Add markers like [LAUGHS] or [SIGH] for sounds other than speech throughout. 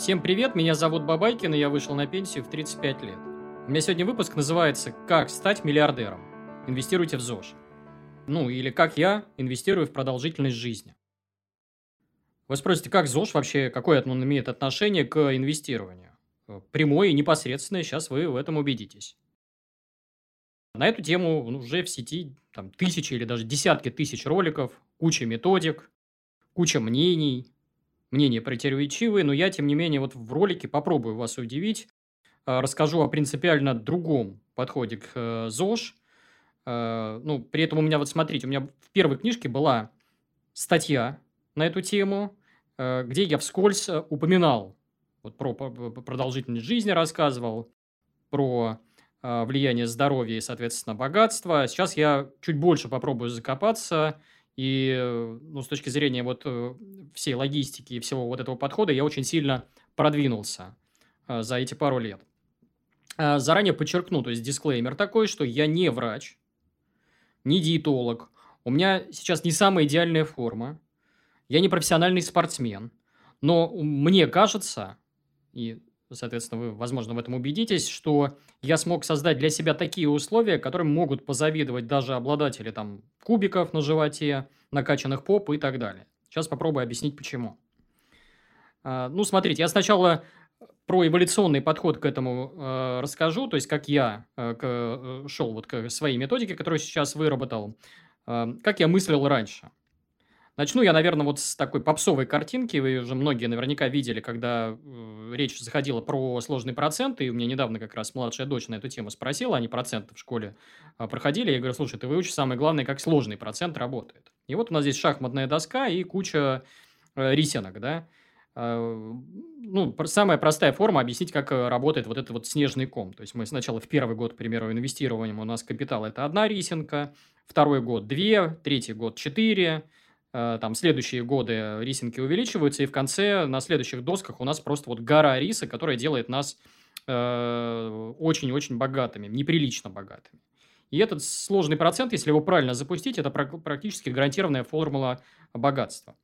Всем привет, меня зовут Бабайкин, и я вышел на пенсию в 35 лет. У меня сегодня выпуск называется «Как стать миллиардером? Инвестируйте в ЗОЖ». Ну, или «Как я инвестирую в продолжительность жизни». Вы спросите, как ЗОЖ вообще, какое он имеет отношение к инвестированию? Прямое и непосредственное, сейчас вы в этом убедитесь. На эту тему уже в сети там, тысячи или даже десятки тысяч роликов, куча методик, куча мнений, мнения противоречивые, но я, тем не менее, вот в ролике попробую вас удивить. А, расскажу о принципиально другом подходе к э, ЗОЖ. А, ну, при этом у меня, вот смотрите, у меня в первой книжке была статья на эту тему, э, где я вскользь э, упоминал, вот про продолжительность жизни рассказывал, про влияние здоровья и, соответственно, богатства. Сейчас я чуть больше попробую закопаться и, э, ну, с точки зрения вот э, всей логистики и всего вот этого подхода, я очень сильно продвинулся э, за эти пару лет. Заранее подчеркну, то есть дисклеймер такой, что я не врач, не диетолог. У меня сейчас не самая идеальная форма. Я не профессиональный спортсмен. Но мне кажется, и соответственно, вы, возможно, в этом убедитесь, что я смог создать для себя такие условия, которым могут позавидовать даже обладатели там кубиков на животе, накачанных поп и так далее. Сейчас попробую объяснить, почему. А, ну, смотрите, я сначала про эволюционный подход к этому э, расскажу, то есть как я э, к, э, шел вот к своей методике, которую сейчас выработал, э, как я мыслил раньше. Начну я, наверное, вот с такой попсовой картинки. Вы уже многие наверняка видели, когда э, речь заходила про сложные проценты. И у меня недавно как раз младшая дочь на эту тему спросила. Они проценты в школе э, проходили. Я говорю, слушай, ты выучи самое главное, как сложный процент работает. И вот у нас здесь шахматная доска и куча э, рисенок, да. Э, ну, самая простая форма объяснить, как работает вот этот вот снежный ком. То есть мы сначала в первый год, к примеру, инвестированием у нас капитал это одна рисенка, второй год две, третий год четыре, там следующие годы рисинки увеличиваются, и в конце на следующих досках у нас просто вот гора риса, которая делает нас э, очень-очень богатыми, неприлично богатыми. И этот сложный процент, если его правильно запустить, это практически гарантированная формула богатства.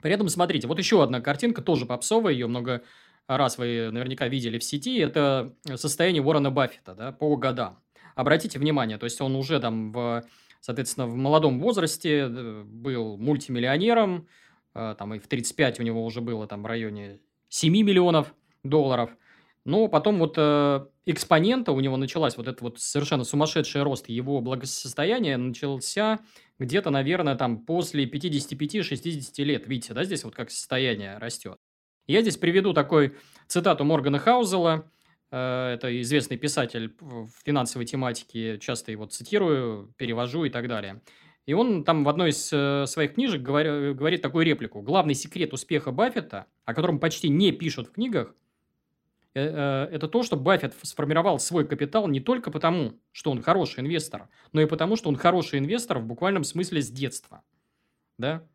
При этом, смотрите, вот еще одна картинка, тоже попсовая, ее много раз вы наверняка видели в сети, это состояние Уоррена Баффета да, по годам. Обратите внимание, то есть он уже там в соответственно, в молодом возрасте э, был мультимиллионером, э, там и в 35 у него уже было там в районе 7 миллионов долларов. Но потом вот э, экспонента у него началась вот этот вот совершенно сумасшедший рост его благосостояния начался где-то, наверное, там после 55-60 лет. Видите, да, здесь вот как состояние растет. Я здесь приведу такой цитату Моргана Хаузела – это известный писатель в финансовой тематике, часто его цитирую, перевожу и так далее. И он там в одной из э, своих книжек говорит такую реплику. Главный секрет успеха Баффета, о котором почти не пишут в книгах, э, это то, что Баффет сформировал свой капитал не только потому, что он хороший инвестор, но и потому, что он хороший инвестор в буквальном смысле с детства. Да?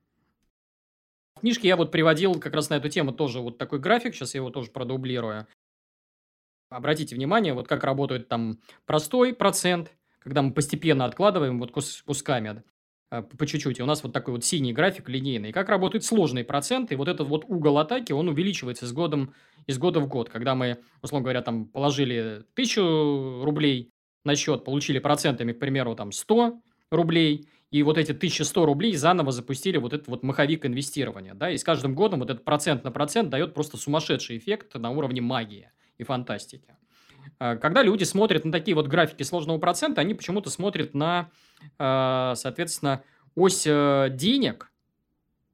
В книжке я вот приводил как раз на эту тему тоже вот такой график, сейчас я его тоже продублирую. Обратите внимание, вот как работает там простой процент, когда мы постепенно откладываем вот кус кусками э, по чуть-чуть. И у нас вот такой вот синий график линейный. Как работают сложные проценты. И вот этот вот угол атаки, он увеличивается с годом, из года в год. Когда мы, условно говоря, там положили тысячу рублей на счет, получили процентами, к примеру, там 100 рублей, и вот эти 1100 рублей заново запустили вот этот вот маховик инвестирования. Да? И с каждым годом вот этот процент на процент дает просто сумасшедший эффект на уровне магии и фантастики. А, когда люди смотрят на такие вот графики сложного процента, они почему-то смотрят на, а, соответственно, ось э, денег,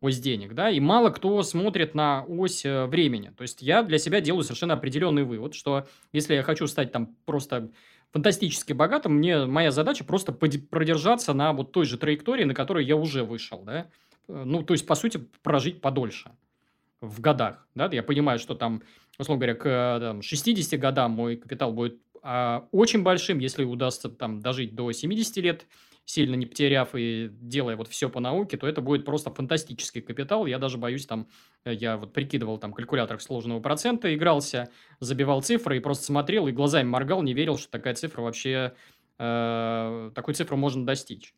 ось денег, да, и мало кто смотрит на ось э, времени. То есть я для себя делаю совершенно определенный вывод, что если я хочу стать там просто фантастически богатым, мне моя задача просто продержаться на вот той же траектории, на которой я уже вышел, да. Э, ну, то есть, по сути, прожить подольше в годах, да, я понимаю, что там, условно говоря, к там, 60 годам мой капитал будет а, очень большим, если удастся там дожить до 70 лет, сильно не потеряв и делая вот все по науке, то это будет просто фантастический капитал. Я даже боюсь там, э, я вот прикидывал там калькулятор сложного процента, игрался, забивал цифры и просто смотрел и глазами моргал, не верил, что такая цифра вообще, э, такую цифру можно достичь.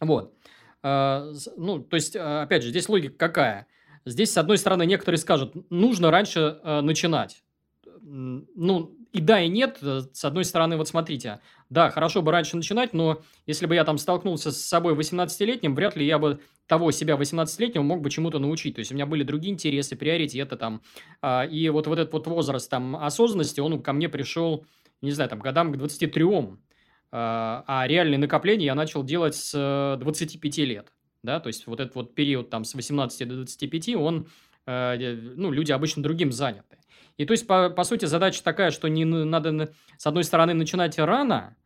Вот. Э, ну, то есть, э, опять же, здесь логика какая? Здесь, с одной стороны, некоторые скажут, нужно раньше э, начинать. Ну, и да, и нет. С одной стороны, вот смотрите, да, хорошо бы раньше начинать, но если бы я там столкнулся с собой 18-летним, вряд ли я бы того себя 18-летнего мог бы чему-то научить. То есть, у меня были другие интересы, приоритеты там. А, и вот, вот этот вот возраст там осознанности, он ко мне пришел, не знаю, там, годам к 23. А, а реальные накопления я начал делать с 25 лет. Да, то есть, вот этот вот период там с 18 до 25, он, э, ну, люди обычно другим заняты. И то есть, по, по сути, задача такая, что не надо, с одной стороны, начинать рано,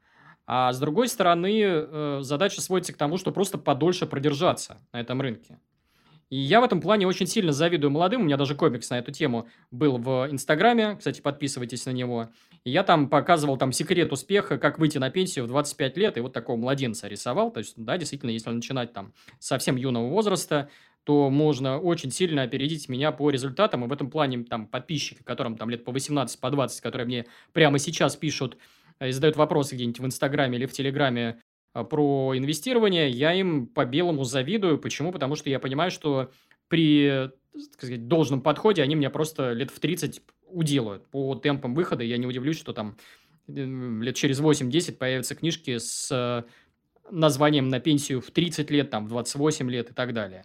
а с другой стороны, э, задача сводится к тому, что просто подольше продержаться на этом рынке. И я в этом плане очень сильно завидую молодым. У меня даже комикс на эту тему был в Инстаграме. Кстати, подписывайтесь на него. И я там показывал там секрет успеха, как выйти на пенсию в 25 лет. И вот такого младенца рисовал. То есть, да, действительно, если начинать там совсем юного возраста, то можно очень сильно опередить меня по результатам. И в этом плане там подписчики, которым там лет по 18, по 20, которые мне прямо сейчас пишут э, и задают вопросы где-нибудь в Инстаграме или в Телеграме про инвестирование, я им по белому завидую. Почему? Потому что я понимаю, что при сказать, должном подходе они меня просто лет в 30 уделают по темпам выхода. Я не удивлюсь, что там э, лет через 8-10 появятся книжки с названием на пенсию в 30 лет, там, в 28 лет и так далее.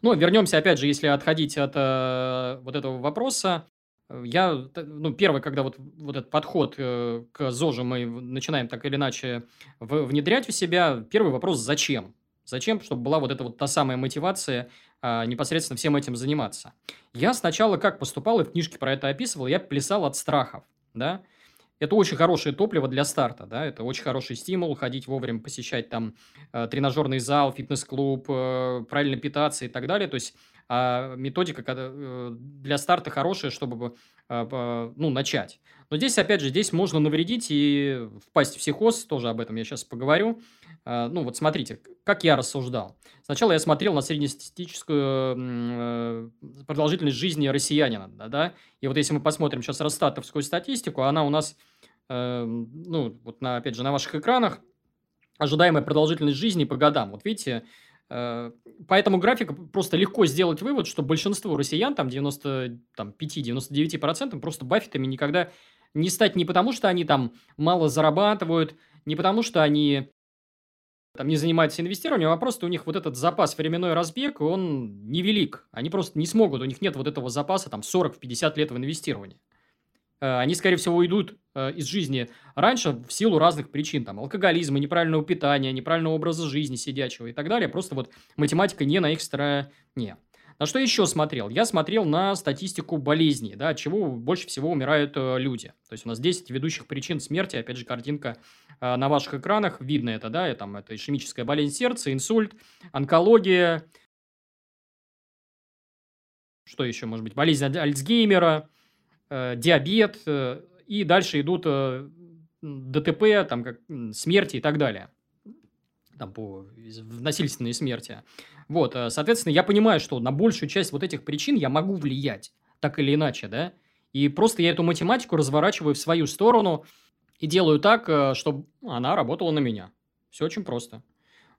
Ну, вернемся, опять же, если отходить от э, вот этого вопроса. Я, ну, первый, когда вот, вот этот подход э, к ЗОЖу мы начинаем так или иначе внедрять в себя, первый вопрос – зачем? Зачем? Чтобы была вот эта вот та самая мотивация э, непосредственно всем этим заниматься. Я сначала как поступал, и в книжке про это описывал, я плясал от страхов, да, это очень хорошее топливо для старта, да, это очень хороший стимул, ходить вовремя, посещать там э, тренажерный зал, фитнес-клуб, э, правильно питаться и так далее, то есть а методика э, для старта хорошая, чтобы э, ну, начать. Но здесь, опять же, здесь можно навредить и впасть в психоз, тоже об этом я сейчас поговорю. А, ну, вот смотрите, как я рассуждал. Сначала я смотрел на среднестатистическую э, продолжительность жизни россиянина, да, да, и вот если мы посмотрим сейчас Росстатовскую статистику, она у нас, э, ну, вот на, опять же, на ваших экранах, ожидаемая продолжительность жизни по годам. Вот видите, по этому графику просто легко сделать вывод, что большинство россиян, там 95-99%, просто баффетами никогда не стать не потому, что они там мало зарабатывают, не потому, что они там не занимаются инвестированием, а просто у них вот этот запас временной разбег, он невелик. Они просто не смогут, у них нет вот этого запаса там 40-50 лет в инвестировании. Э, они, скорее всего, уйдут э, из жизни раньше в силу разных причин, там, алкоголизма, неправильного питания, неправильного образа жизни сидячего и так далее. Просто вот математика не на их стороне. На что еще смотрел? Я смотрел на статистику болезней, да, от чего больше всего умирают э, люди. То есть у нас 10 ведущих причин смерти, опять же, картинка э, на ваших экранах, видно это, да, и, там, это ишемическая болезнь сердца, инсульт, онкология, что еще может быть, болезнь Альцгеймера, э, диабет, э, и дальше идут э, ДТП, там, как, смерти и так далее там, по насильственной смерти. Вот, э, соответственно, я понимаю, что на большую часть вот этих причин я могу влиять, так или иначе, да, и просто я эту математику разворачиваю в свою сторону и делаю так, э, чтобы она работала на меня. Все очень просто.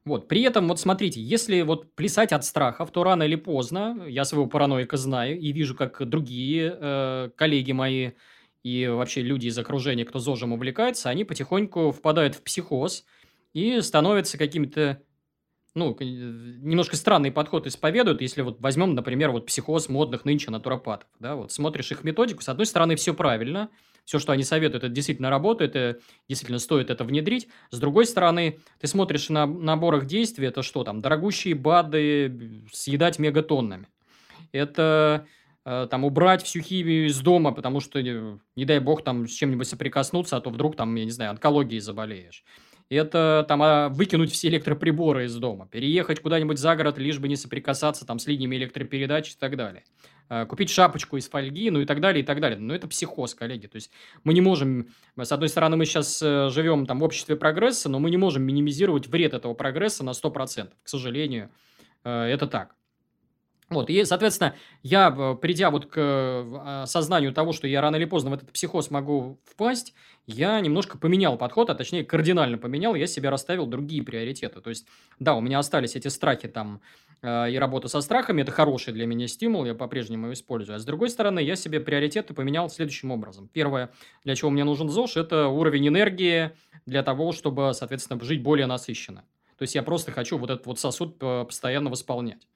Вот, при этом, вот смотрите, если вот плясать от страхов, то рано или поздно, я своего параноика знаю и вижу, как другие э, коллеги мои и вообще люди из окружения, кто ЗОЖем увлекается, они потихоньку впадают в психоз и становятся какими-то ну, немножко странный подход исповедуют, если вот возьмем, например, вот психоз модных нынче натуропатов, да, вот смотришь их методику, с одной стороны, все правильно, все, что они советуют, это действительно работает, это действительно стоит это внедрить, с другой стороны, ты смотришь на наборах действий, это что там, дорогущие БАДы съедать мегатоннами, это э, там убрать всю химию из дома, потому что, не, не дай бог, там с чем-нибудь соприкоснуться, а то вдруг там, я не знаю, онкологией заболеешь это там а, выкинуть все электроприборы из дома, переехать куда-нибудь за город, лишь бы не соприкасаться там с линиями электропередач и так далее. А, купить шапочку из фольги, ну и так далее, и так далее. Но это психоз, коллеги. То есть мы не можем, с одной стороны, мы сейчас э, живем там в обществе прогресса, но мы не можем минимизировать вред этого прогресса на 100%. К сожалению, э, это так. Вот, и, соответственно, я, э, придя вот к э, осознанию того, что я рано или поздно в этот психоз могу впасть, я немножко поменял подход, а точнее кардинально поменял, я себе расставил другие приоритеты. То есть, да, у меня остались эти страхи там э, и работа со страхами, это хороший для меня стимул, я по-прежнему его использую. А с другой стороны, я себе приоритеты поменял следующим образом. Первое, для чего мне нужен ЗОЖ, это уровень энергии для того, чтобы, соответственно, жить более насыщенно. То есть, я просто хочу вот этот вот сосуд постоянно восполнять.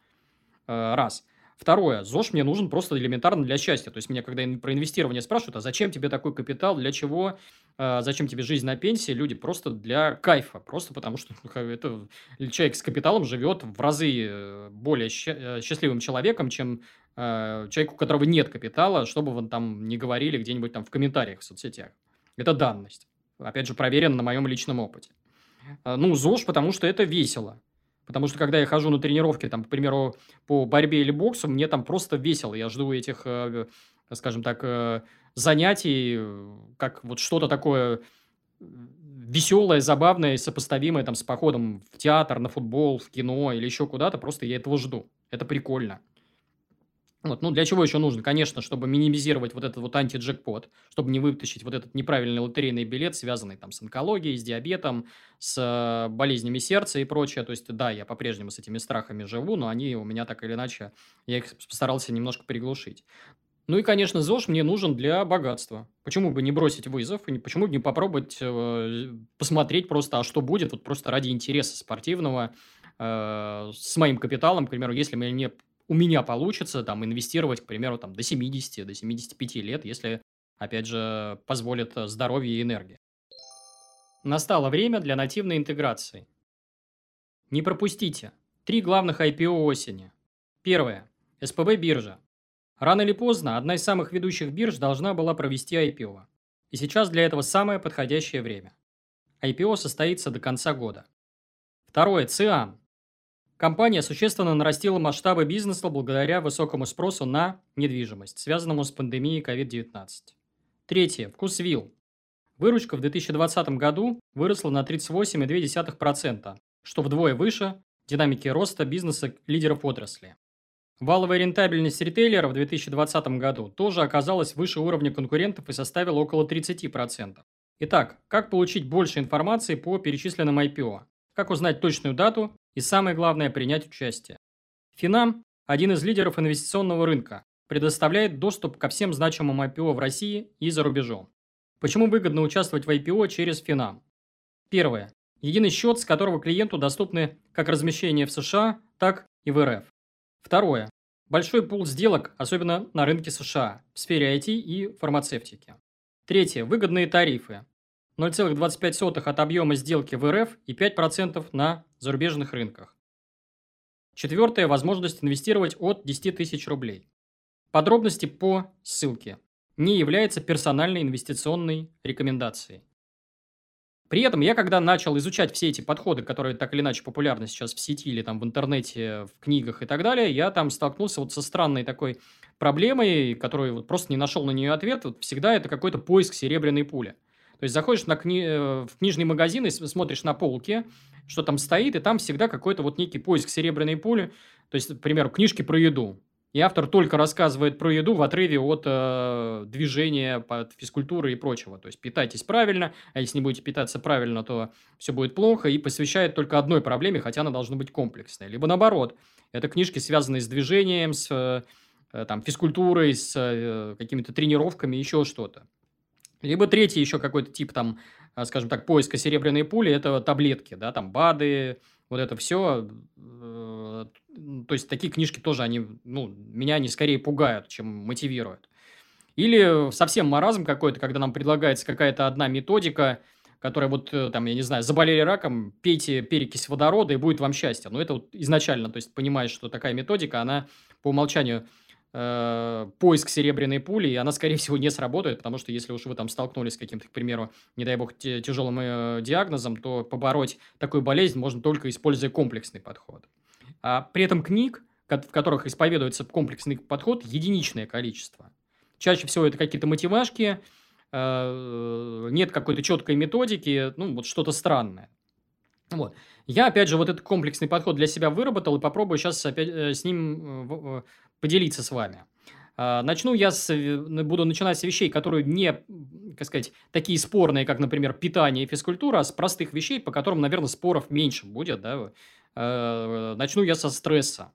Э, раз. Второе. ЗОЖ мне нужен просто элементарно для счастья. То есть, меня когда про инвестирование спрашивают, а зачем тебе такой капитал, для чего, э, зачем тебе жизнь на пенсии, люди просто для кайфа. Просто потому, что ну, это, человек с капиталом живет в разы э, более счастливым человеком, чем человек, у которого нет капитала, чтобы вы там не говорили где-нибудь там в комментариях в соцсетях. Это данность. Опять же, проверено на моем личном опыте. Ну, ЗОЖ, потому что это весело. Потому что, когда я хожу на тренировки, там, к примеру, по борьбе или боксу, мне там просто весело. Я жду этих, э, скажем так, э, занятий, как вот что-то такое веселое, забавное, сопоставимое там с походом в театр, на футбол, в кино или еще куда-то. Просто я этого жду. Это прикольно. Вот. Ну, для чего еще нужно? Конечно, чтобы минимизировать вот этот вот анти-джекпот, чтобы не вытащить вот этот неправильный лотерейный билет, связанный там с онкологией, с диабетом, с э, болезнями сердца и прочее. То есть, да, я по-прежнему с этими страхами живу, но они у меня так или иначе, я их постарался немножко приглушить. Ну и, конечно, ЗОЖ мне нужен для богатства. Почему бы не бросить вызов, и почему бы не попробовать э, посмотреть просто, а что будет, вот просто ради интереса спортивного, э, с моим капиталом, к примеру, если мне у меня получится там инвестировать, к примеру, там до 70, до 75 лет, если, опять же, позволит э, здоровье и энергия. Настало время для нативной интеграции. Не пропустите. Три главных IPO осени. Первое. СПБ биржа. Рано или поздно одна из самых ведущих бирж должна была провести IPO. И сейчас для этого самое подходящее время. IPO состоится до конца года. Второе. ЦИАН. Компания существенно нарастила масштабы бизнеса благодаря высокому спросу на недвижимость, связанному с пандемией COVID-19. Третье. Вкусвилл. Выручка в 2020 году выросла на 38,2%, что вдвое выше динамики роста бизнеса лидеров отрасли. Валовая рентабельность ритейлера в 2020 году тоже оказалась выше уровня конкурентов и составила около 30%. Итак, как получить больше информации по перечисленным IPO? Как узнать точную дату и самое главное – принять участие. Финам – один из лидеров инвестиционного рынка, предоставляет доступ ко всем значимым IPO в России и за рубежом. Почему выгодно участвовать в IPO через Финам? Первое. Единый счет, с которого клиенту доступны как размещение в США, так и в РФ. Второе. Большой пул сделок, особенно на рынке США, в сфере IT и фармацевтики. Третье. Выгодные тарифы. 0,25 от объема сделки в РФ и 5% на зарубежных рынках. Четвертое – возможность инвестировать от 10 тысяч рублей. Подробности по ссылке. Не является персональной инвестиционной рекомендацией. При этом я, когда начал изучать все эти подходы, которые так или иначе популярны сейчас в сети или там в интернете, в книгах и так далее, я там столкнулся вот со странной такой проблемой, которую вот просто не нашел на нее ответ. Вот всегда это какой-то поиск серебряной пули. То есть заходишь на кни... Э, в книжный магазин и смотришь на полке, что там стоит, и там всегда какой-то вот некий поиск серебряной пули. То есть, к примеру, книжки про еду. И автор только рассказывает про еду в отрыве от э, движения, от физкультуры и прочего. То есть питайтесь правильно, а если не будете питаться правильно, то все будет плохо. И посвящает только одной проблеме, хотя она должна быть комплексной. Либо наоборот, это книжки, связанные с движением, с э, там, физкультурой, с э, какими-то тренировками, еще что-то. Либо третий еще какой-то тип, там, а, скажем так, поиска серебряной пули, это таблетки, да, там, БАДы, вот это все. Э, то есть, такие книжки тоже, они, ну, меня они скорее пугают, чем мотивируют. Или совсем маразм какой-то, когда нам предлагается какая-то одна методика, которая вот, э, там, я не знаю, заболели раком, пейте перекись водорода, и будет вам счастье. Но это вот изначально, то есть, понимаешь, что такая методика, она по умолчанию э, поиск серебряной пули, и она, скорее всего, не сработает, потому что если уж вы там столкнулись с каким-то, к примеру, не дай бог, тяжелым э, диагнозом, то побороть такую болезнь можно только используя комплексный подход. А при этом книг, в которых исповедуется комплексный подход, единичное количество. Чаще всего это какие-то мотивашки, э, нет какой-то четкой методики, ну, вот что-то странное. Вот. Я, опять же, вот этот комплексный подход для себя выработал и попробую сейчас опять э, с ним э, поделиться с вами. А, начну я с, буду начинать с вещей, которые не, как сказать, такие спорные, как, например, питание и физкультура, а с простых вещей, по которым, наверное, споров меньше будет. Да? А, начну я со стресса.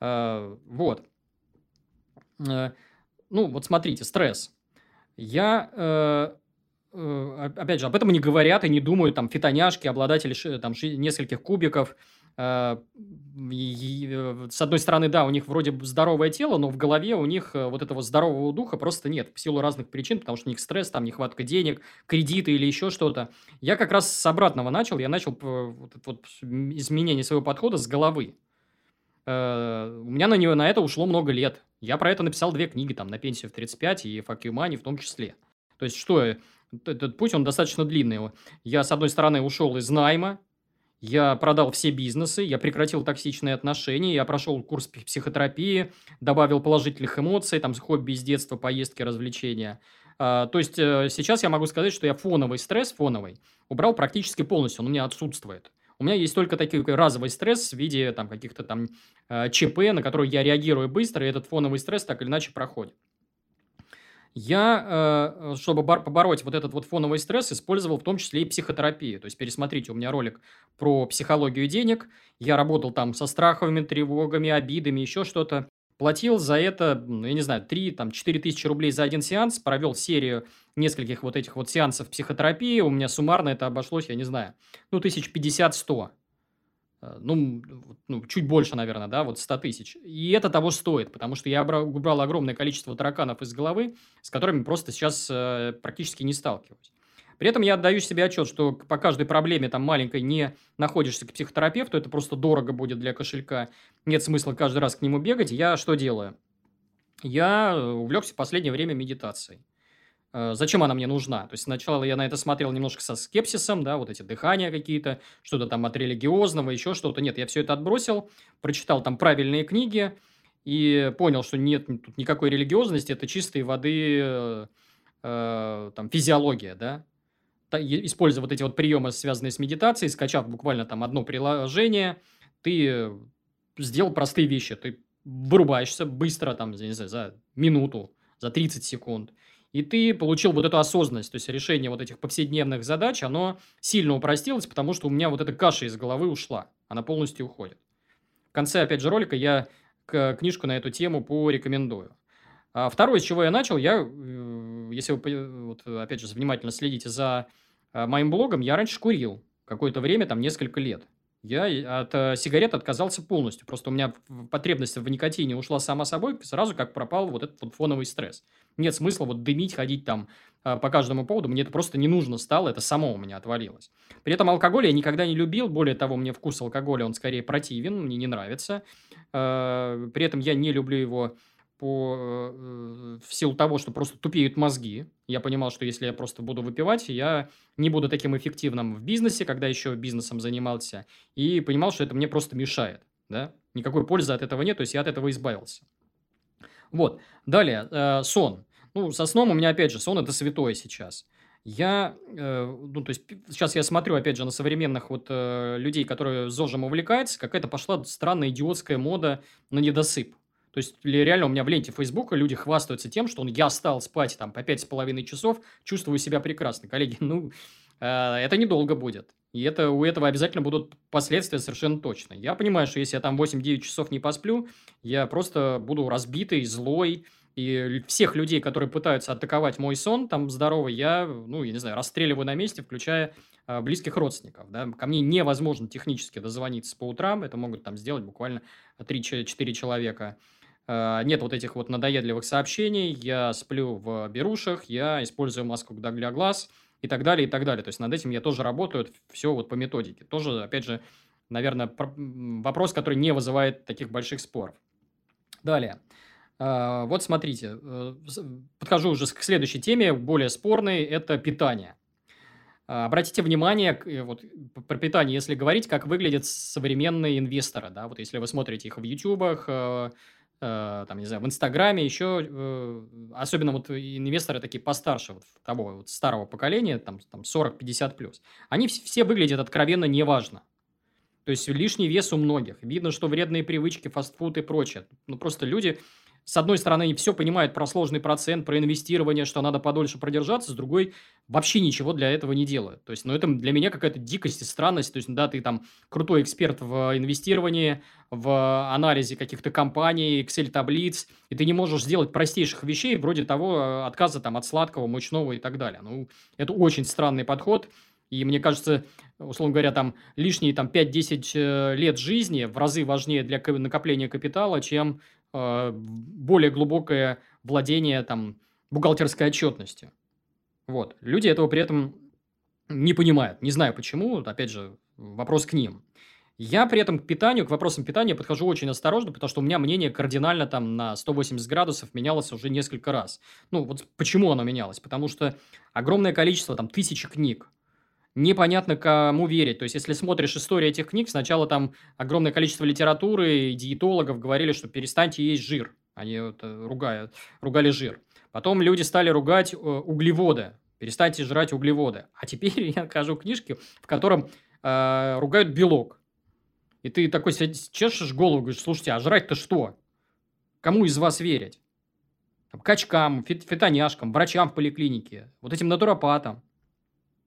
А, вот. Ну, вот смотрите, стресс. Я э, Э, опять же, об этом не говорят и не думают там фитоняшки, обладатели там нескольких кубиков. Э, э, с одной стороны, да, у них вроде здоровое тело, но в голове у них вот этого здорового духа просто нет в силу разных причин, потому что у них стресс, там нехватка денег, кредиты или еще что-то. Я как раз с обратного начал, я начал вот, вот изменение своего подхода с головы. У меня на, него, на это ушло много лет. Я про это написал две книги, там, на пенсию в 35 и Fuck You Money в том числе. То есть, что этот путь, он достаточно длинный. Я, с одной стороны, ушел из найма, я продал все бизнесы, я прекратил токсичные отношения, я прошел курс психотерапии, добавил положительных эмоций, там, хобби из детства, поездки, развлечения. А, то есть, э, сейчас я могу сказать, что я фоновый стресс, фоновый, убрал практически полностью, он у меня отсутствует. У меня есть только такой разовый стресс в виде там каких-то там э, ЧП, на которые я реагирую быстро, и этот фоновый стресс так или иначе проходит. Я, э, чтобы побороть вот этот вот фоновый стресс, использовал в том числе и психотерапию. То есть, пересмотрите, у меня ролик про психологию денег. Я работал там со страховыми, тревогами, обидами, еще что-то. Платил за это, ну, я не знаю, 3, там, 4 тысячи рублей за один сеанс. Провел серию нескольких вот этих вот сеансов психотерапии. У меня суммарно это обошлось, я не знаю, ну, тысяч пятьдесят-сто. Э, ну, ну, чуть больше, наверное, да, вот 100 тысяч. И это того стоит, потому что я убрал огромное количество тараканов из головы, с которыми просто сейчас э, практически не сталкиваюсь. При этом я отдаю себе отчет, что по каждой проблеме там маленькой не находишься к психотерапевту, это просто дорого будет для кошелька, нет смысла каждый раз к нему бегать. Я что делаю? Я э, увлекся в последнее время медитацией. Э, зачем она мне нужна? То есть сначала я на это смотрел немножко со скепсисом, да, вот эти дыхания какие-то, что-то там от религиозного, еще что-то. Нет, я все это отбросил, прочитал там правильные книги и понял, что нет тут никакой религиозности, это чистой воды э, э, там физиология, да. Используя вот эти вот приемы, связанные с медитацией, скачав буквально там одно приложение, ты сделал простые вещи, ты вырубаешься быстро, там, не знаю, за минуту, за 30 секунд – и ты получил вот эту осознанность, то есть решение вот этих повседневных задач, оно сильно упростилось, потому что у меня вот эта каша из головы ушла, она полностью уходит. В конце, опять же, ролика я книжку на эту тему порекомендую. А второе, с чего я начал, я, э, если вы, вот, опять же, внимательно следите за э, моим блогом, я раньше курил какое-то время, там, несколько лет. Я от э, сигарет отказался полностью. Просто у меня потребность в никотине ушла сама собой, сразу как пропал вот этот вот фоновый стресс. Нет смысла вот дымить, ходить там э, по каждому поводу. Мне это просто не нужно стало, это само у меня отвалилось. При этом алкоголь я никогда не любил. Более того, мне вкус алкоголя, он скорее противен, мне не нравится. Э, при этом я не люблю его по, э, в силу того, что просто тупеют мозги. Я понимал, что если я просто буду выпивать, я не буду таким эффективным в бизнесе, когда еще бизнесом занимался, и понимал, что это мне просто мешает. Да? Никакой пользы от этого нет, то есть я от этого избавился. Вот. Далее, э, сон. Ну, со сном у меня, опять же, сон – это святое сейчас. Я, э, ну, то есть, сейчас я смотрю, опять же, на современных вот э, людей, которые ЗОЖем увлекаются, какая-то пошла странная идиотская мода на недосып. То есть, реально у меня в ленте Фейсбука люди хвастаются тем, что он, я стал спать там по пять с половиной часов, чувствую себя прекрасно. Коллеги, [LAUGHS] ну, э, это недолго будет. И это, у этого обязательно будут последствия совершенно точно. Я понимаю, что если я там 8-9 часов не посплю, я просто буду разбитый, злой. И всех людей, которые пытаются атаковать мой сон, там, здоровый, я, ну, я не знаю, расстреливаю на месте, включая э, близких родственников. Да? Ко мне невозможно технически дозвониться по утрам. Это могут там сделать буквально 3-4 человека. А, нет вот этих вот надоедливых сообщений, я сплю в берушах, я использую маску для глаз и так далее, и так далее. То есть над этим я тоже работаю, все вот по методике. Тоже, опять же, наверное, вопрос, который не вызывает таких больших споров. Далее. А, вот смотрите, э, подхожу уже к следующей теме, более спорной, это питание. А, обратите внимание, э, вот про питание, если говорить, как выглядят современные инвесторы, да, вот если вы смотрите их в ютубах, э, там, не знаю, в Инстаграме, еще, э, особенно вот инвесторы такие постарше, вот того вот старого поколения, там, там 40-50 плюс, они все выглядят откровенно неважно. То есть лишний вес у многих. Видно, что вредные привычки, фастфуд и прочее. Ну, просто люди с одной стороны, все понимают про сложный процент, про инвестирование, что надо подольше продержаться, с другой вообще ничего для этого не делают. То есть, ну, это для меня какая-то дикость и странность. То есть, да, ты там крутой эксперт в инвестировании, в анализе каких-то компаний, Excel-таблиц, и ты не можешь сделать простейших вещей, вроде того э, отказа там от сладкого, мучного и так далее. Ну, это очень странный подход. И мне кажется, условно говоря, там лишние там, 5-10 э, лет жизни в разы важнее для накопления капитала, чем э, более глубокое владение там, бухгалтерской отчетностью. Вот. Люди этого при этом не понимают. Не знаю почему. Опять же, вопрос к ним. Я при этом к питанию, к вопросам питания подхожу очень осторожно, потому что у меня мнение кардинально там на 180 градусов менялось уже несколько раз. Ну, вот почему оно менялось? Потому что огромное количество, там, тысячи книг, непонятно кому верить. То есть, если смотришь историю этих книг, сначала там огромное количество литературы и диетологов говорили, что перестаньте есть жир. Они вот э, ругают, ругали жир. Потом люди стали ругать э, углеводы. Перестаньте жрать углеводы. А теперь [LAUGHS] я нахожу книжки, в котором э, ругают белок. И ты такой чешешь голову, говоришь, слушайте, а жрать-то что? Кому из вас верить? качкам, фит фитоняшкам, врачам в поликлинике, вот этим натуропатам.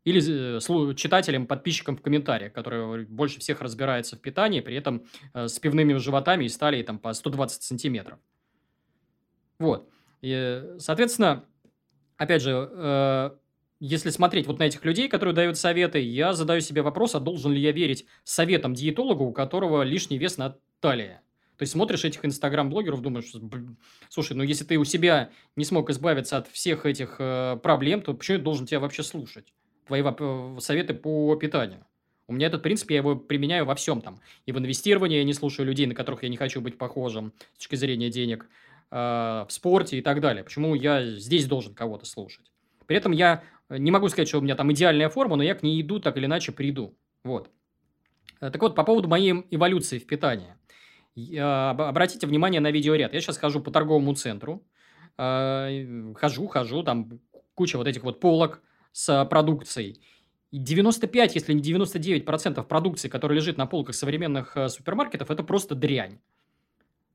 Или э, читателям, подписчикам в комментариях, которые больше всех разбираются в питании, при этом э, с пивными животами и стали там по 120 сантиметров. Вот. И, соответственно, опять же, э, если смотреть вот на этих людей, которые дают советы, я задаю себе вопрос, а должен ли я верить советам диетолога, у которого лишний вес на талии? То есть смотришь этих инстаграм-блогеров, думаешь, слушай, ну если ты у себя не смог избавиться от всех этих э, проблем, то почему я должен тебя вообще слушать? твои советы по питанию. У меня этот принцип, я его применяю во всем там. И в инвестировании я не слушаю людей, на которых я не хочу быть похожим с точки зрения денег, э, в спорте и так далее. Почему я здесь должен кого-то слушать? При этом я не могу сказать, что у меня там идеальная форма, но я к ней иду, так или иначе приду. Вот. Э, так вот, по поводу моей эволюции в питании. Обратите внимание на видеоряд. Я сейчас хожу по торговому центру. Э, хожу, хожу, там куча вот этих вот полок, с продукцией. И 95, если не 99% процентов продукции, которая лежит на полках современных э, супермаркетов, это просто дрянь.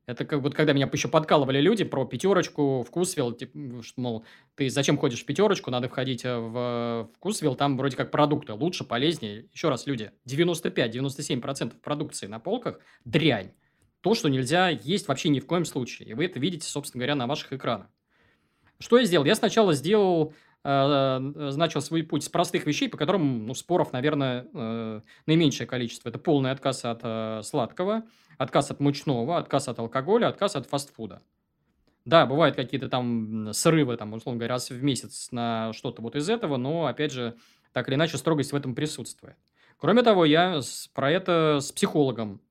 Это как вот когда меня еще подкалывали люди про пятерочку, вкусвилл, типа, мол, ты зачем ходишь в пятерочку, надо входить э, в вкусвилл, там вроде как продукты лучше, полезнее. Еще раз, люди, 95-97% продукции на полках – дрянь. То, что нельзя есть вообще ни в коем случае. И вы это видите, собственно говоря, на ваших экранах. Что я сделал? Я сначала сделал начал свой путь с простых вещей, по которым ну, споров, наверное, э, наименьшее количество. Это полный отказ от э, сладкого, отказ от мучного, отказ от алкоголя, отказ от фастфуда. Да, бывают какие-то там срывы, там, условно говоря, раз в месяц на что-то вот из этого, но, опять же, так или иначе, строгость в этом присутствует. Кроме того, я про это с психологом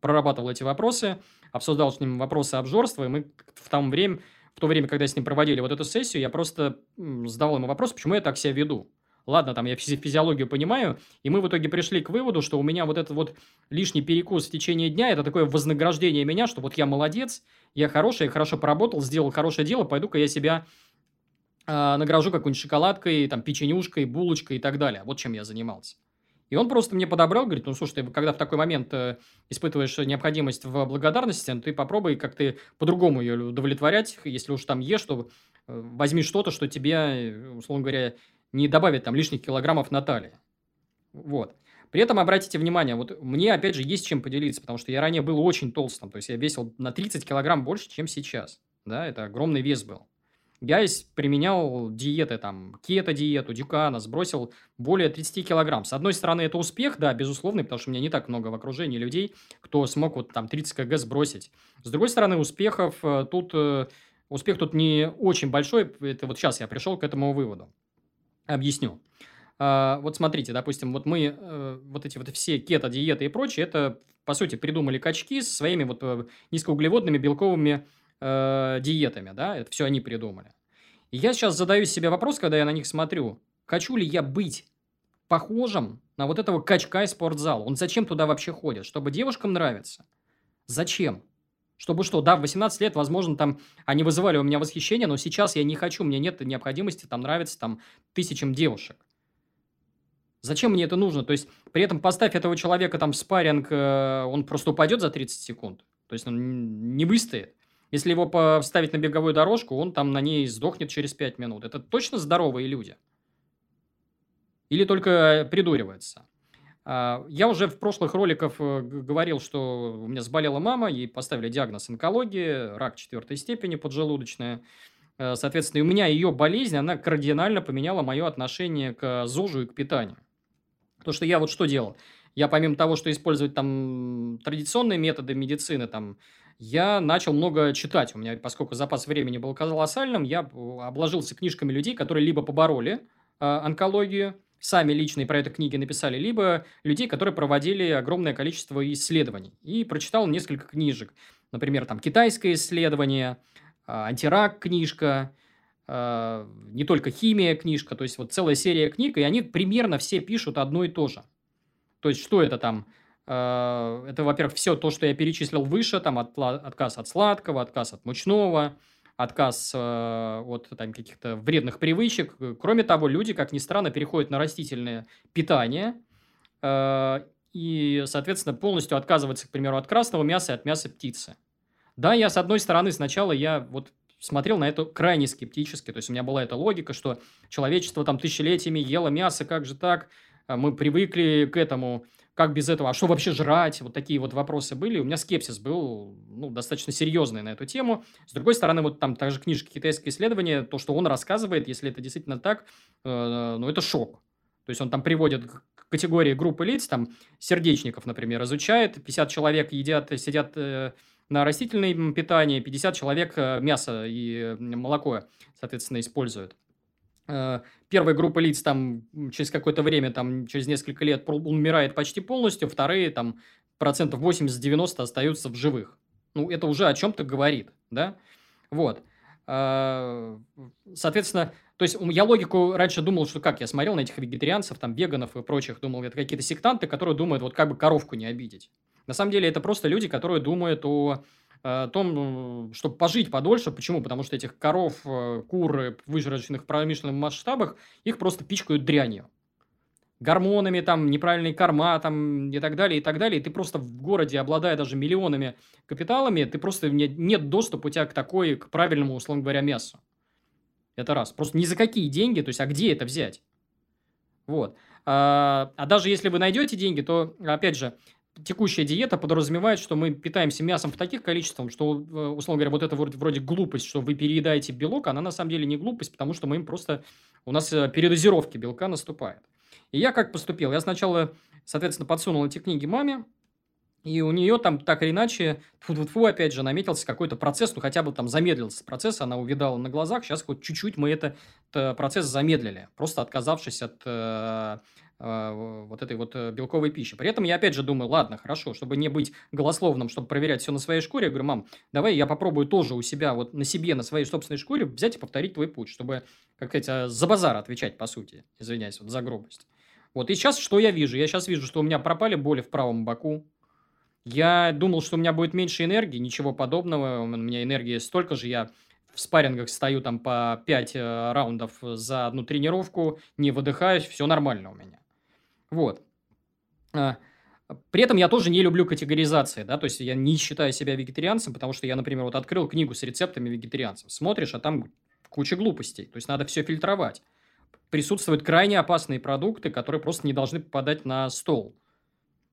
прорабатывал эти вопросы, обсуждал с ним вопросы обжорства, и мы в том время в то время, когда с ним проводили вот эту сессию, я просто задавал ему вопрос, почему я так себя веду. Ладно, там я физиологию понимаю, и мы в итоге пришли к выводу, что у меня вот этот вот лишний перекус в течение дня, это такое вознаграждение меня, что вот я молодец, я хороший, я хорошо поработал, сделал хорошее дело, пойду-ка я себя э, награжу какой-нибудь шоколадкой, там, печенюшкой, булочкой и так далее. Вот чем я занимался. И он просто мне подобрал, говорит, ну, слушай, ты когда в такой момент э, испытываешь необходимость в благодарности, ну, ты попробуй как-то по-другому ее удовлетворять. Если уж там ешь, то э, возьми что-то, что тебе, условно говоря, не добавит там лишних килограммов на талии. Вот. При этом обратите внимание, вот мне, опять же, есть чем поделиться, потому что я ранее был очень толстым, то есть я весил на 30 килограмм больше, чем сейчас. Да, это огромный вес был. Я применял диеты, там, кето-диету, дюкана, сбросил более 30 килограмм. С одной стороны, это успех, да, безусловный, потому что у меня не так много в окружении людей, кто смог вот там 30 кг сбросить. С другой стороны, успехов э, тут, э, успех тут не очень большой, это вот сейчас я пришел к этому выводу. Объясню. А, вот смотрите, допустим, вот мы, э, вот эти вот все кето-диеты и прочее, это, по сути, придумали качки со своими вот низкоуглеводными белковыми э, диетами, да, это все они придумали. И я сейчас задаю себе вопрос, когда я на них смотрю, хочу ли я быть похожим на вот этого качка из спортзала? Он зачем туда вообще ходит? Чтобы девушкам нравиться? Зачем? Чтобы что, да, в 18 лет, возможно, там они вызывали у меня восхищение, но сейчас я не хочу, мне нет необходимости там нравиться там тысячам девушек. Зачем мне это нужно? То есть, при этом поставь этого человека там в спарринг, э, он просто упадет за 30 секунд. То есть, он не выстоит. Если его поставить на беговую дорожку, он там на ней сдохнет через 5 минут. Это точно здоровые люди? Или только придуривается? А, я уже в прошлых роликах э, говорил, что у меня заболела мама, ей поставили диагноз онкологии, рак четвертой степени поджелудочная. Э, соответственно, у меня ее болезнь, она кардинально поменяла мое отношение к ЗОЖу и к питанию. Потому что я вот что делал? Я помимо того, что использовать там традиционные методы медицины, там, я начал много читать. У меня, поскольку запас времени был колоссальным, я обложился книжками людей, которые либо побороли э, онкологию, сами личные про это книги написали, либо людей, которые проводили огромное количество исследований. И прочитал несколько книжек. Например, там «Китайское исследование», а, «Антирак» книжка, а, не только «Химия» книжка, то есть вот целая серия книг, и они примерно все пишут одно и то же. То есть, что это там? А, это, во-первых, все то, что я перечислил выше, там отказ от сладкого, отказ от мучного, отказ э, от там, каких-то вредных привычек. Кроме того, люди, как ни странно, переходят на растительное питание э, и, соответственно, полностью отказываются, к примеру, от красного мяса и от мяса птицы. Да, я, с одной стороны, сначала я вот смотрел на это крайне скептически. То есть, у меня была эта логика, что человечество там тысячелетиями ело мясо, как же так? Мы привыкли к этому как без этого, а что вообще жрать? Вот такие вот вопросы были. У меня скепсис был ну, достаточно серьезный на эту тему. С другой стороны, вот там также книжка «Китайское исследование», то, что он рассказывает, если это действительно так, э, ну, это шок. То есть, он там приводит категории группы лиц, там, сердечников, например, изучает, 50 человек едят, сидят э, на растительном питании, 50 человек э, мясо и молоко, соответственно, используют. Э, первая группа лиц там через какое-то время, там через несколько лет умирает почти полностью, вторые там процентов 80-90 остаются в живых. Ну, это уже о чем-то говорит, да? Вот. А, соответственно, то есть я логику раньше думал, что как я смотрел на этих вегетарианцев, там, веганов и прочих, думал, это какие-то сектанты, которые думают, вот как бы коровку не обидеть. На самом деле это просто люди, которые думают о о том, чтобы пожить подольше. Почему? Потому что этих коров, э, кур, выжраченных в промышленных масштабах, их просто пичкают дрянью. Гормонами, там, неправильные корма, там, и так далее, и так далее. И ты просто в городе, обладая даже миллионами капиталами, ты просто нет доступа у тебя к такой, к правильному, условно говоря, мясу. Это раз. Просто ни за какие деньги, то есть, а где это взять? Вот. А, а даже если вы найдете деньги, то, опять же, текущая диета подразумевает, что мы питаемся мясом в таких количествах, что, э, условно говоря, вот это вроде, вроде глупость, что вы переедаете белок, она на самом деле не глупость, потому что мы им просто... У нас э, передозировки белка наступает. И я как поступил? Я сначала, соответственно, подсунул эти книги маме, и у нее там так или иначе, фу -фу -фу, опять же, наметился какой-то процесс, ну хотя бы там замедлился процесс, она увидала на глазах, сейчас хоть чуть-чуть мы этот процесс замедлили, просто отказавшись от э, э, вот этой вот э, белковой пищи. При этом я опять же думаю, ладно, хорошо, чтобы не быть голословным, чтобы проверять все на своей шкуре, я говорю, мам, давай я попробую тоже у себя, вот на себе, на своей собственной шкуре взять и повторить твой путь, чтобы, как сказать, э, за базар отвечать, по сути, извиняюсь, вот за грубость. Вот, и сейчас что я вижу? Я сейчас вижу, что у меня пропали боли в правом боку, я думал, что у меня будет меньше энергии, ничего подобного. У меня энергии столько же. Я в спаррингах стою там по 5 э, раундов за одну тренировку, не выдыхаюсь, все нормально у меня. Вот. А, при этом я тоже не люблю категоризации, да, то есть я не считаю себя вегетарианцем, потому что я, например, вот открыл книгу с рецептами вегетарианцев, смотришь, а там куча глупостей, то есть надо все фильтровать. Присутствуют крайне опасные продукты, которые просто не должны попадать на стол,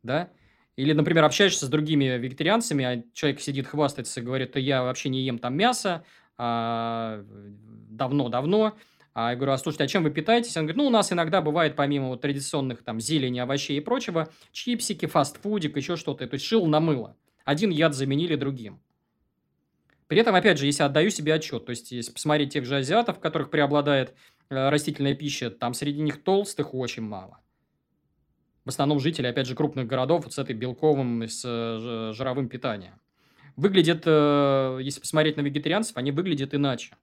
да, или, например, общаешься с другими вегетарианцами, а человек сидит, хвастается, говорит, что я вообще не ем там мясо, а, давно-давно. А я говорю, а слушайте, а чем вы питаетесь? Он говорит, ну, у нас иногда бывает, помимо вот традиционных там зелени, овощей и прочего, чипсики, фастфудик, еще что-то. То есть, шил на мыло. Один яд заменили другим. При этом, опять же, если отдаю себе отчет, то есть, если посмотреть тех же азиатов, в которых преобладает э, растительная пища, там среди них толстых очень мало в основном жители, опять же, крупных городов вот с этой белковым, с э, жировым питанием. Выглядят, э, если посмотреть на вегетарианцев, они выглядят иначе.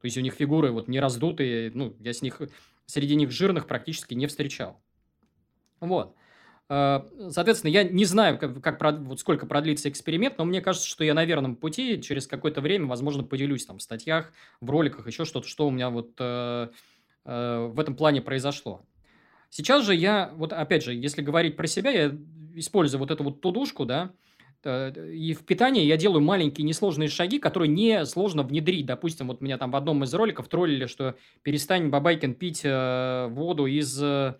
То есть у них фигуры вот не раздутые, ну, я с них, среди них жирных практически не встречал. Вот. Э, соответственно, я не знаю, как, как вот сколько продлится эксперимент, но мне кажется, что я на верном пути. Через какое-то время, возможно, поделюсь там в статьях, в роликах, еще что-то, что у меня вот э, э, в этом плане произошло. Сейчас же я, вот опять же, если говорить про себя, я использую вот эту вот тудушку, да, э, и в питании я делаю маленькие несложные шаги, которые не сложно внедрить. Допустим, вот меня там в одном из роликов троллили, что перестань, Бабайкин, пить э, воду из э,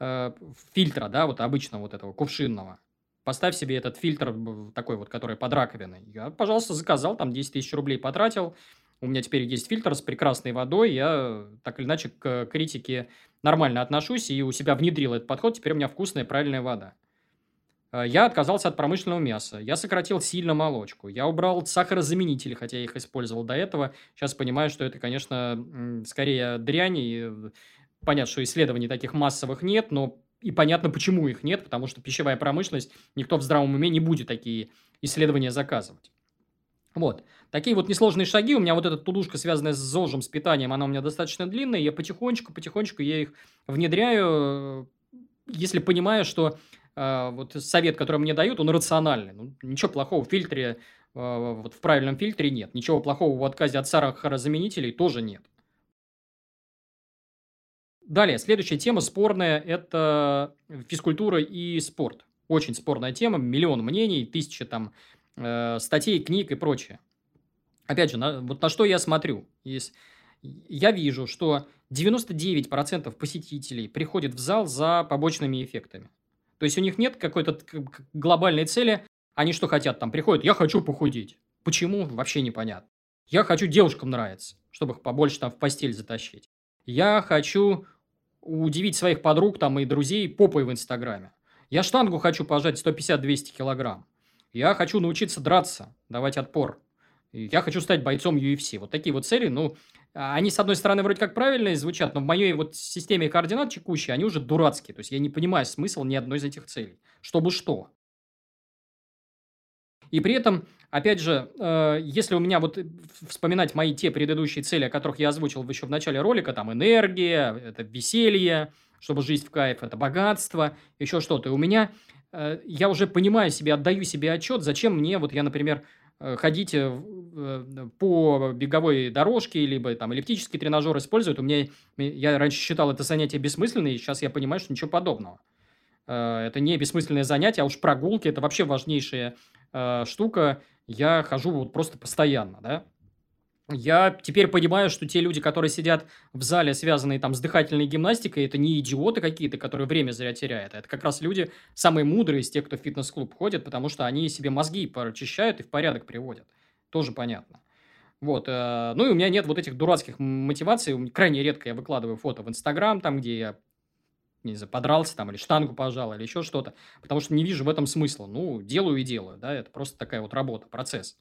э, фильтра, да, вот обычного вот этого кувшинного. Поставь себе этот фильтр такой вот, который под раковиной. Я, пожалуйста, заказал, там 10 тысяч рублей потратил. У меня теперь есть фильтр с прекрасной водой. Я так или иначе к критике нормально отношусь и у себя внедрил этот подход. Теперь у меня вкусная, правильная вода. Э, я отказался от промышленного мяса. Я сократил сильно молочку. Я убрал сахарозаменители, хотя я их использовал до этого. Сейчас понимаю, что это, конечно, скорее дрянь и понятно, что исследований таких массовых нет, но и понятно, почему их нет, потому что пищевая промышленность, никто в здравом уме не будет такие исследования заказывать. Вот. Такие вот несложные шаги. У меня вот эта тудушка, связанная с ЗОЖем, с питанием, она у меня достаточно длинная. Я потихонечку, потихонечку я их внедряю, если понимаю, что э, вот совет, который мне дают, он рациональный. Ну, ничего плохого в фильтре, э, вот в правильном фильтре нет. Ничего плохого в отказе от сахарозаменителей тоже нет. Далее, следующая тема спорная – это физкультура и спорт. Очень спорная тема, миллион мнений, тысячи там э, статей, книг и прочее. Опять же, на, вот на что я смотрю. Есть, я вижу, что 99% посетителей приходят в зал за побочными эффектами. То есть у них нет какой-то глобальной цели. Они что хотят? Там приходят, я хочу похудеть. Почему? Вообще непонятно. Я хочу девушкам нравиться, чтобы их побольше там в постель затащить. Я хочу удивить своих подруг там и друзей попой в Инстаграме. Я штангу хочу пожать 150-200 килограмм. Я хочу научиться драться, давать отпор. Я хочу стать бойцом UFC. Вот такие вот цели, ну, они, с одной стороны, вроде как правильные звучат, но в моей вот системе координат текущей они уже дурацкие. То есть, я не понимаю смысл ни одной из этих целей. Чтобы что. И при этом, опять же, э, если у меня вот вспоминать мои те предыдущие цели, о которых я озвучил еще в начале ролика, там энергия, это веселье, чтобы жизнь в кайф, это богатство, еще что-то. И у меня, э, я уже понимаю себе, отдаю себе отчет, зачем мне, вот я, например, э, ходить по беговой дорожке, либо там эллиптический тренажер использовать. У меня, я раньше считал это занятие бессмысленным, и сейчас я понимаю, что ничего подобного. Это не бессмысленное занятие, а уж прогулки – это вообще важнейшая э, штука. Я хожу вот просто постоянно, да. Я теперь понимаю, что те люди, которые сидят в зале, связанные там с дыхательной гимнастикой, это не идиоты какие-то, которые время зря теряют. Это как раз люди самые мудрые из тех, кто в фитнес-клуб ходит, потому что они себе мозги прочищают и в порядок приводят. Тоже понятно. Вот. Э, ну и у меня нет вот этих дурацких мотиваций. Крайне редко я выкладываю фото в Инстаграм, там, где я не знаю, подрался там, или штангу пожал, или еще что-то, потому что не вижу в этом смысла. Ну, делаю и делаю, да, это просто такая вот работа, процесс.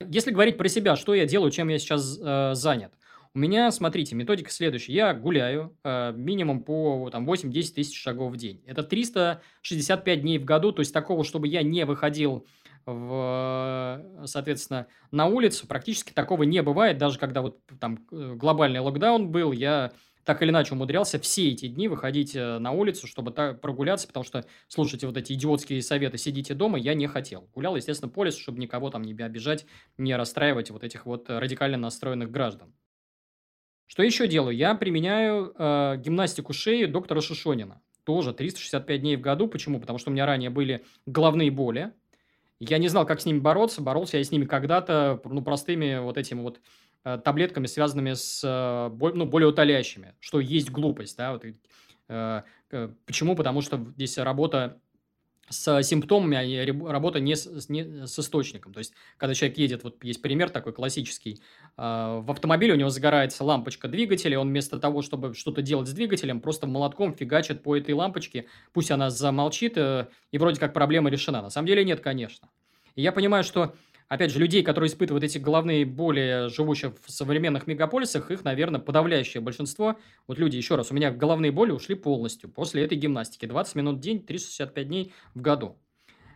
Если говорить про себя, что я делаю, чем я сейчас э, занят. У меня, смотрите, методика следующая. Я гуляю э, минимум по там, 8-10 тысяч шагов в день. Это 365 дней в году, то есть такого, чтобы я не выходил в, соответственно, на улицу, практически такого не бывает. Даже когда вот там э, глобальный локдаун был, я так или иначе умудрялся все эти дни выходить э, на улицу, чтобы так прогуляться, потому что, слушайте, вот эти идиотские советы «сидите дома» я не хотел. Гулял, естественно, по лесу, чтобы никого там не обижать, не расстраивать вот этих вот радикально настроенных граждан. Что еще делаю? Я применяю э, гимнастику шеи доктора Шишонина. Тоже 365 дней в году. Почему? Потому что у меня ранее были головные боли. Я не знал, как с ними бороться. Боролся я с ними когда-то, ну, простыми вот этими вот таблетками, связанными с э, ну, более утоляющими, что есть глупость. Да? Вот, э, почему? Потому что здесь работа с симптомами, а работа не с, не с источником. То есть, когда человек едет, вот есть пример такой классический, в автомобиле у него загорается лампочка двигателя, он вместо того, чтобы что-то делать с двигателем, просто молотком фигачит по этой лампочке, пусть она замолчит, и вроде как проблема решена. На самом деле нет, конечно. И я понимаю, что опять же, людей, которые испытывают эти головные боли, живущих в современных мегаполисах, их, наверное, подавляющее большинство. Вот люди, еще раз, у меня головные боли ушли полностью после этой гимнастики. 20 минут в день, 365 дней в году.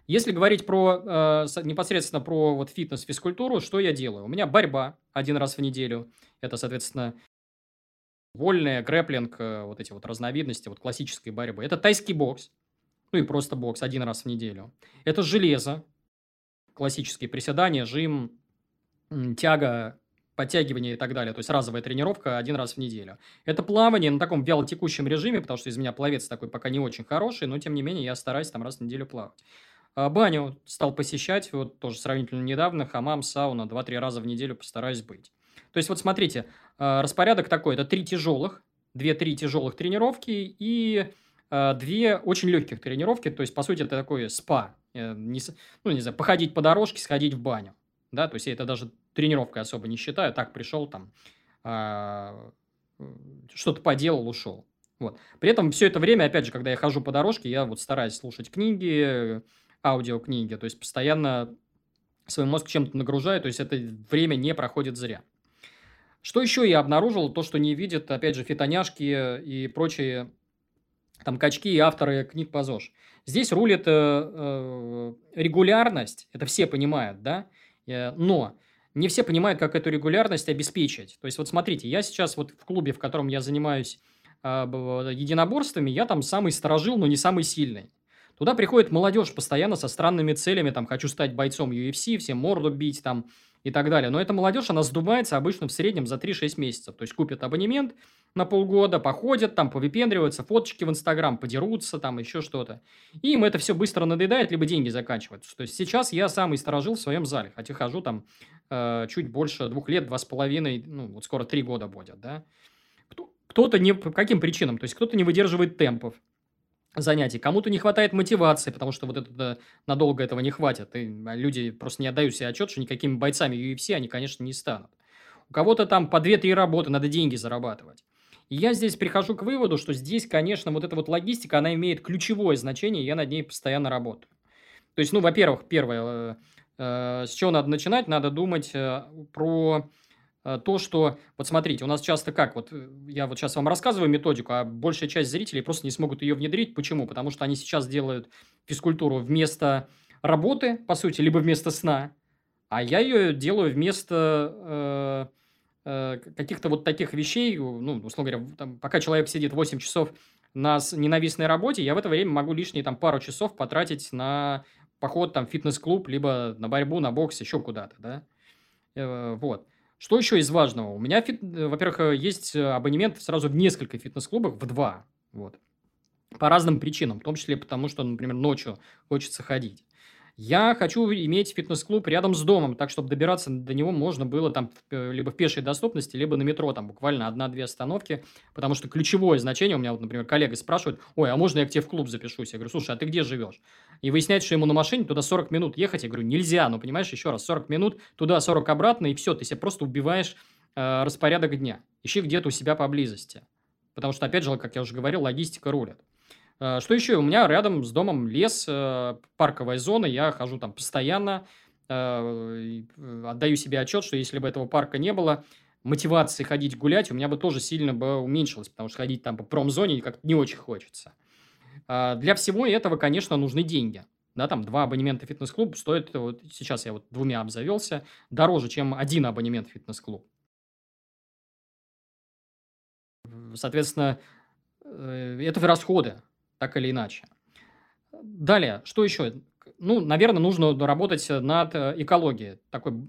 Если говорить про э, непосредственно про вот фитнес, физкультуру, что я делаю? У меня борьба один раз в неделю. Это, соответственно, вольная, грэплинг, э, вот эти вот разновидности вот классической борьбы. Это тайский бокс, ну и просто бокс один раз в неделю. Это железо, классические приседания, жим, тяга, подтягивание и так далее. То есть разовая тренировка один раз в неделю. Это плавание на таком вялотекущем режиме, потому что из меня пловец такой пока не очень хороший, но тем не менее я стараюсь там раз в неделю плавать. А баню стал посещать, вот тоже сравнительно недавно, хамам, сауна, 2-3 раза в неделю постараюсь быть. То есть вот смотрите, а, распорядок такой, это три тяжелых, две-три тяжелых тренировки и а, две очень легких тренировки, то есть, по сути, это такое спа, не, ну, не знаю, походить по дорожке, сходить в баню, да, то есть я это даже тренировкой особо не считаю, так пришел там, а, что-то поделал, ушел. Вот. При этом все это время, опять же, когда я хожу по дорожке, я вот стараюсь слушать книги, аудиокниги, то есть постоянно свой мозг чем-то нагружаю, то есть это время не проходит зря. Что еще я обнаружил? То, что не видят, опять же, фитоняшки и прочие там качки и авторы книг по ЗОЖ. Здесь рулит э, э, регулярность, это все понимают, да, э, но не все понимают, как эту регулярность обеспечить. То есть, вот смотрите, я сейчас вот в клубе, в котором я занимаюсь э, единоборствами, я там самый сторожил, но не самый сильный. Туда приходит молодежь постоянно со странными целями, там, хочу стать бойцом UFC, всем морду бить, там, и так далее. Но эта молодежь, она сдувается обычно в среднем за 3-6 месяцев. То есть, купят абонемент на полгода, походят, там, повыпендриваются, фоточки в Инстаграм, подерутся, там, еще что-то. И им это все быстро надоедает, либо деньги заканчиваются. То есть, сейчас я самый сторожил в своем зале, хотя хожу там э, чуть больше двух лет, два с половиной, ну, вот скоро три года будет, да. Кто-то не... По каким причинам? То есть, кто-то не выдерживает темпов занятий. Кому-то не хватает мотивации, потому что вот это надолго этого не хватит. И а, люди просто не отдают себе отчет, что никакими бойцами UFC они, конечно, не станут. У кого-то там по 2-3 работы, надо деньги зарабатывать. И я здесь прихожу к выводу, что здесь, конечно, вот эта вот логистика, она имеет ключевое значение, и я над ней постоянно работаю. То есть, ну, во-первых, первое, э, э, с чего надо начинать? Надо думать э, про то, что, вот смотрите, у нас часто как, вот э, я вот сейчас вам рассказываю методику, а большая часть зрителей просто не смогут ее внедрить. Почему? Потому что они сейчас делают физкультуру вместо работы, по сути, либо вместо сна, а я ее делаю вместо э, э, каких-то вот таких вещей, ну, условно говоря, там, пока человек сидит 8 часов на ненавистной работе, я в это время могу лишние там пару часов потратить на поход там в фитнес-клуб, либо на борьбу, на бокс, еще куда-то, да, э, вот. Что еще из важного? У меня, фит... Э, во-первых, э, есть э, абонемент сразу в несколько фитнес-клубах, в два. Вот. По разным причинам, в том числе потому, что, например, ночью хочется ходить. Я хочу иметь фитнес-клуб рядом с домом, так, чтобы добираться до него можно было там либо в пешей доступности, либо на метро, там буквально одна-две остановки, потому что ключевое значение, у меня вот, например, коллега спрашивает, ой, а можно я к тебе в клуб запишусь? Я говорю, слушай, а ты где живешь? И выясняется, что ему на машине туда 40 минут ехать. Я говорю, нельзя, ну, понимаешь, еще раз, 40 минут, туда 40 обратно, и все, ты себе просто убиваешь э, распорядок дня. Ищи где-то у себя поблизости. Потому что, опять же, как я уже говорил, логистика рулит. Э, что еще? У меня рядом с домом лес, э, парковая зона, я хожу там постоянно, э, отдаю себе отчет, что если бы этого парка не было, мотивации ходить гулять у меня бы тоже сильно бы уменьшилась, потому что ходить там по промзоне как-то не очень хочется. Для всего этого, конечно, нужны деньги. Да, там два абонемента фитнес-клуб стоят, вот сейчас я вот двумя обзавелся, дороже, чем один абонемент фитнес-клуб. Соответственно, это расходы так или иначе. Далее, что еще? Ну, наверное, нужно работать над э, экологией. Такой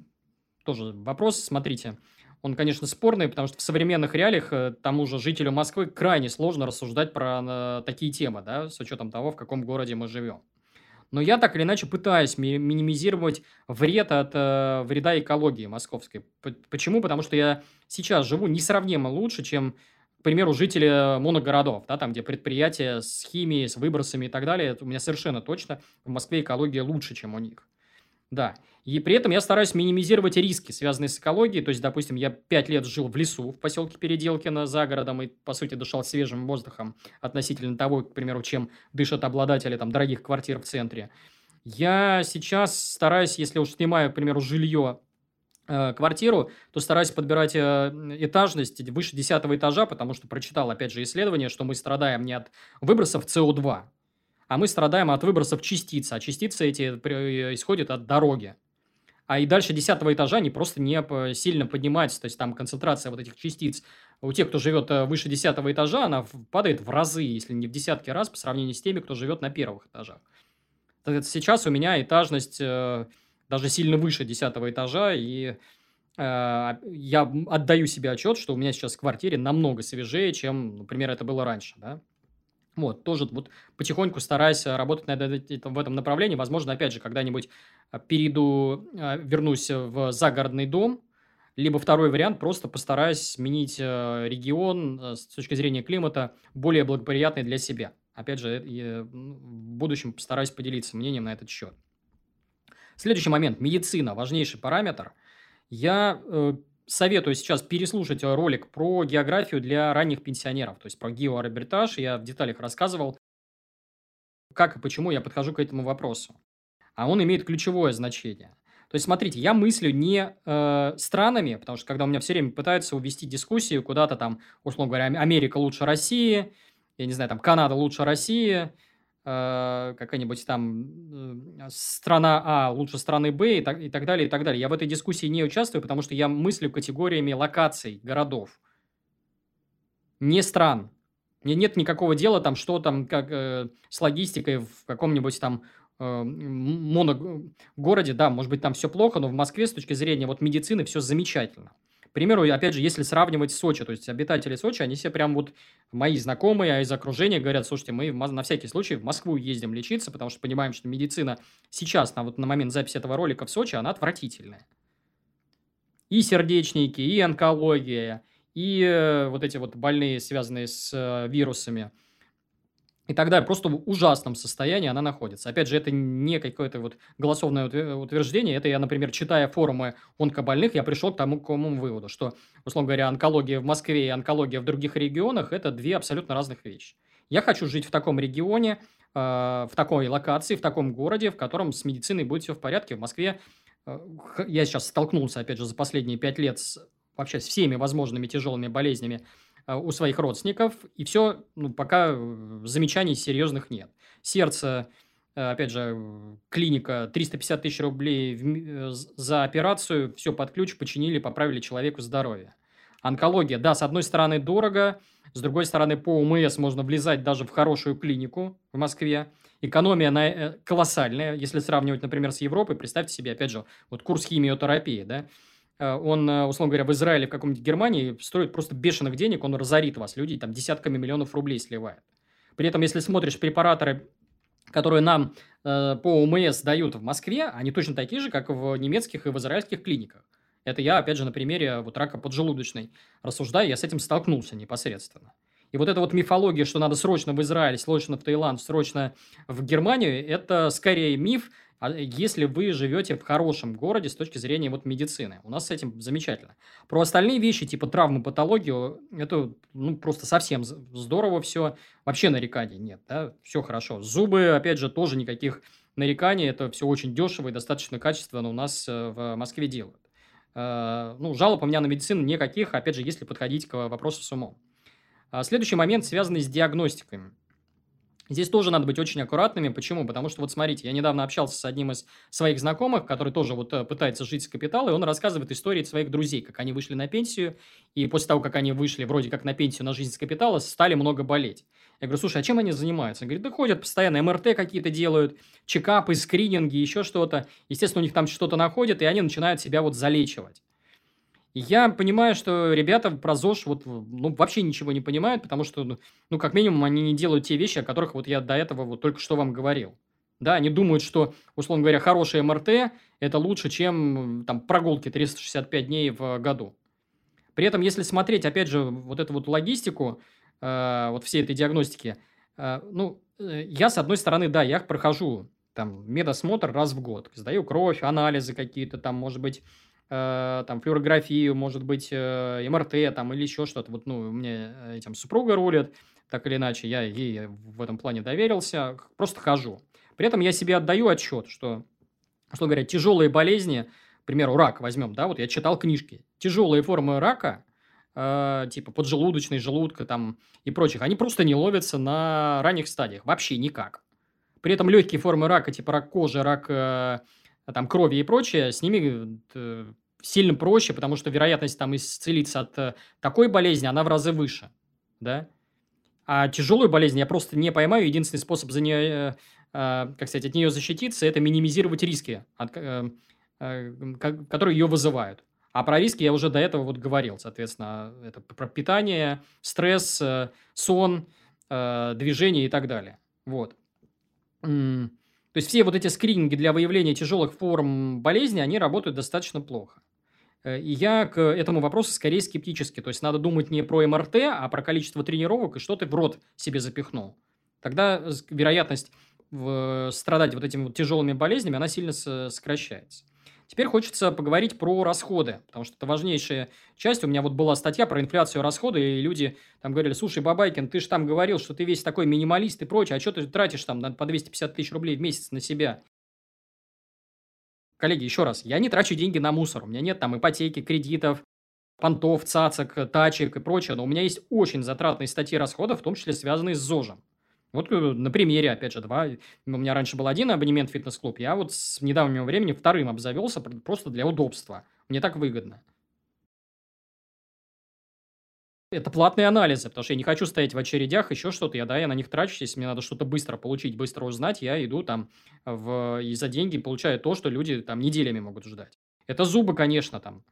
тоже вопрос, смотрите. Он, конечно, спорный, потому что в современных реалиях э, тому же жителю Москвы крайне сложно рассуждать про э, такие темы, да, с учетом того, в каком городе мы живем. Но я так или иначе пытаюсь ми- минимизировать вред от э, вреда экологии московской. Почему? Потому что я сейчас живу несравнимо лучше, чем к примеру, жители моногородов, да, там, где предприятия с химией, с выбросами и так далее, у меня совершенно точно в Москве экология лучше, чем у них. Да. И при этом я стараюсь минимизировать риски, связанные с экологией. То есть, допустим, я пять лет жил в лесу в поселке Переделкино за городом и, по сути, дышал свежим воздухом относительно того, к примеру, чем дышат обладатели там, дорогих квартир в центре. Я сейчас стараюсь, если уж снимаю, к примеру, жилье квартиру, то стараюсь подбирать э, этажность выше 10 этажа, потому что прочитал, опять же, исследование, что мы страдаем не от выбросов СО2, а мы страдаем от выбросов частиц, а частицы эти исходят от дороги. а и дальше десятого этажа они просто не сильно поднимаются, то есть там концентрация вот этих частиц у тех, кто живет э, выше десятого этажа, она падает в разы, если не в десятки раз, по сравнению с теми, кто живет на первых этажах. Сейчас у меня этажность э, даже сильно выше десятого этажа, и э, я отдаю себе отчет, что у меня сейчас в квартире намного свежее, чем, например, это было раньше, да. Вот, тоже вот потихоньку стараюсь работать над этим, в этом направлении. Возможно, опять же, когда-нибудь перейду, вернусь в загородный дом, либо второй вариант, просто постараюсь сменить э, регион э, с точки зрения климата более благоприятный для себя. Опять же, в будущем постараюсь поделиться мнением на этот счет. Следующий момент. Медицина. Важнейший параметр. Я э, советую сейчас переслушать ролик про географию для ранних пенсионеров, то есть про геоарбитраж. Я в деталях рассказывал, как и почему я подхожу к этому вопросу. А он имеет ключевое значение. То есть, смотрите, я мыслю не э, странами, потому что когда у меня все время пытаются увести дискуссию куда-то там, условно говоря, Америка лучше России, я не знаю, там Канада лучше России, э, какая-нибудь там э, страна А лучше страны Б и так, и так далее, и так далее. Я в этой дискуссии не участвую, потому что я мыслю категориями локаций, городов, не стран. Мне нет никакого дела там, что там, как э, с логистикой в каком-нибудь там э, моногороде, да, может быть, там все плохо, но в Москве с точки зрения вот медицины все замечательно. К примеру, опять же, если сравнивать Сочи, то есть обитатели Сочи, они все прям вот мои знакомые, а из окружения говорят, слушайте, мы на всякий случай в Москву ездим лечиться, потому что понимаем, что медицина сейчас, на, вот на момент записи этого ролика в Сочи, она отвратительная. И сердечники, и онкология, и э, вот эти вот больные, связанные с э, вирусами – и тогда просто в ужасном состоянии она находится. Опять же, это не какое-то вот голосовное утверждение, это я, например, читая форумы онкобольных, я пришел к тому к выводу, что, условно говоря, онкология в Москве и онкология в других регионах – это две абсолютно разных вещи. Я хочу жить в таком регионе, э, в такой локации, в таком городе, в котором с медициной будет все в порядке. В Москве э, я сейчас столкнулся, опять же, за последние пять лет с вообще с всеми возможными тяжелыми болезнями у своих родственников, и все, ну, пока э, замечаний серьезных нет. Сердце, э, опять же, клиника, 350 тысяч рублей за операцию, все под ключ, починили, поправили человеку здоровье. Онкология, да, с одной стороны дорого, с другой стороны по УМС можно влезать даже в хорошую клинику в Москве. Экономия на, колоссальная, если сравнивать, например, с Европой. Представьте себе, опять же, вот курс химиотерапии, да, Э, он, э, условно говоря, в Израиле, в каком-нибудь Германии стоит просто бешеных денег, он разорит вас. Люди там десятками миллионов рублей сливают. При этом, если смотришь препараторы, которые нам э, по ОМС дают в Москве, они точно такие же, как в немецких и в израильских клиниках. Это я, опять же, на примере вот рака поджелудочной рассуждаю, я с этим столкнулся непосредственно. И вот эта вот мифология, что надо срочно в Израиль, срочно в Таиланд, срочно в Германию, это скорее миф, если вы живете в хорошем городе с точки зрения вот медицины. У нас с этим замечательно. Про остальные вещи, типа травмы, патологию, это ну, просто совсем здорово все. Вообще нареканий нет, да, все хорошо. Зубы, опять же, тоже никаких нареканий. Это все очень дешево и достаточно качественно у нас э, в Москве делают. Э, ну, жалоб у меня на медицину никаких, опять же, если подходить к вопросу с умом. А следующий момент, связанный с диагностикой. Здесь тоже надо быть очень аккуратными. Почему? Потому что, вот смотрите, я недавно общался с одним из своих знакомых, который тоже вот э, пытается жить с капитала, и он рассказывает истории своих друзей, как они вышли на пенсию, и после того, как они вышли вроде как на пенсию на жизнь с капитала, стали много болеть. Я говорю, слушай, а чем они занимаются? Он говорит, да ходят постоянно, МРТ какие-то делают, чекапы, скрининги, еще что-то. Естественно, у них там что-то находят, и они начинают себя вот залечивать. Я понимаю, что ребята про ЗОЖ вот, ну, вообще ничего не понимают, потому что, ну, ну, как минимум, они не делают те вещи, о которых вот я до этого вот только что вам говорил. Да, они думают, что, условно говоря, хорошее МРТ – это лучше, чем там прогулки 365 дней в году. При этом, если смотреть, опять же, вот эту вот логистику, э, вот всей этой диагностики, э, ну, э, я, с одной стороны, да, я прохожу там медосмотр раз в год, сдаю кровь, анализы какие-то там, может быть, там, флюорографию, может быть, э, МРТ там, или еще что-то. Вот, ну, у меня этим супруга рулит, так или иначе, я ей в этом плане доверился, просто хожу. При этом я себе отдаю отчет, что, что говоря, тяжелые болезни, к примеру, рак возьмем, да, вот я читал книжки, тяжелые формы рака, э, типа поджелудочной, желудка там и прочих, они просто не ловятся на ранних стадиях, вообще никак. При этом легкие формы рака, типа рак кожи, рак э, там крови и прочее, с ними э, сильно проще, потому что вероятность там исцелиться от э, такой болезни, она в разы выше, да. А тяжелую болезнь я просто не поймаю. Единственный способ за нее, как сказать, от нее защититься, это минимизировать риски, от, которые ее вызывают. А про риски я уже до этого вот говорил, соответственно, это про питание, стресс, сон, движение и так далее. Вот. То есть все вот эти скрининги для выявления тяжелых форм болезни, они работают достаточно плохо. Э, и я к этому вопросу скорее скептически. То есть надо думать не про МРТ, а про количество тренировок и что ты в рот себе запихнул. Тогда вероятность страдать вот этими вот тяжелыми болезнями, она сильно сокращается. Теперь хочется поговорить про расходы, потому что это важнейшая часть. У меня вот была статья про инфляцию расходы, и люди там говорили, слушай, Бабайкин, ты же там говорил, что ты весь такой минималист и прочее, а что ты тратишь там по 250 тысяч рублей в месяц на себя? Коллеги, еще раз, я не трачу деньги на мусор, у меня нет там ипотеки, кредитов, понтов, цацок, тачек и прочее, но у меня есть очень затратные статьи расходов, в том числе связанные с ЗОЖем. Вот э, на примере, опять же, два. У меня раньше был один абонемент в фитнес-клуб, я вот с недавнего времени вторым обзавелся просто для удобства. Мне так выгодно. Это платные анализы, потому что я не хочу стоять в очередях, еще что-то. Я, да, я на них трачусь. Если мне надо что-то быстро получить, быстро узнать, я иду там в... и за деньги получаю то, что люди там неделями могут ждать. Это зубы, конечно, там.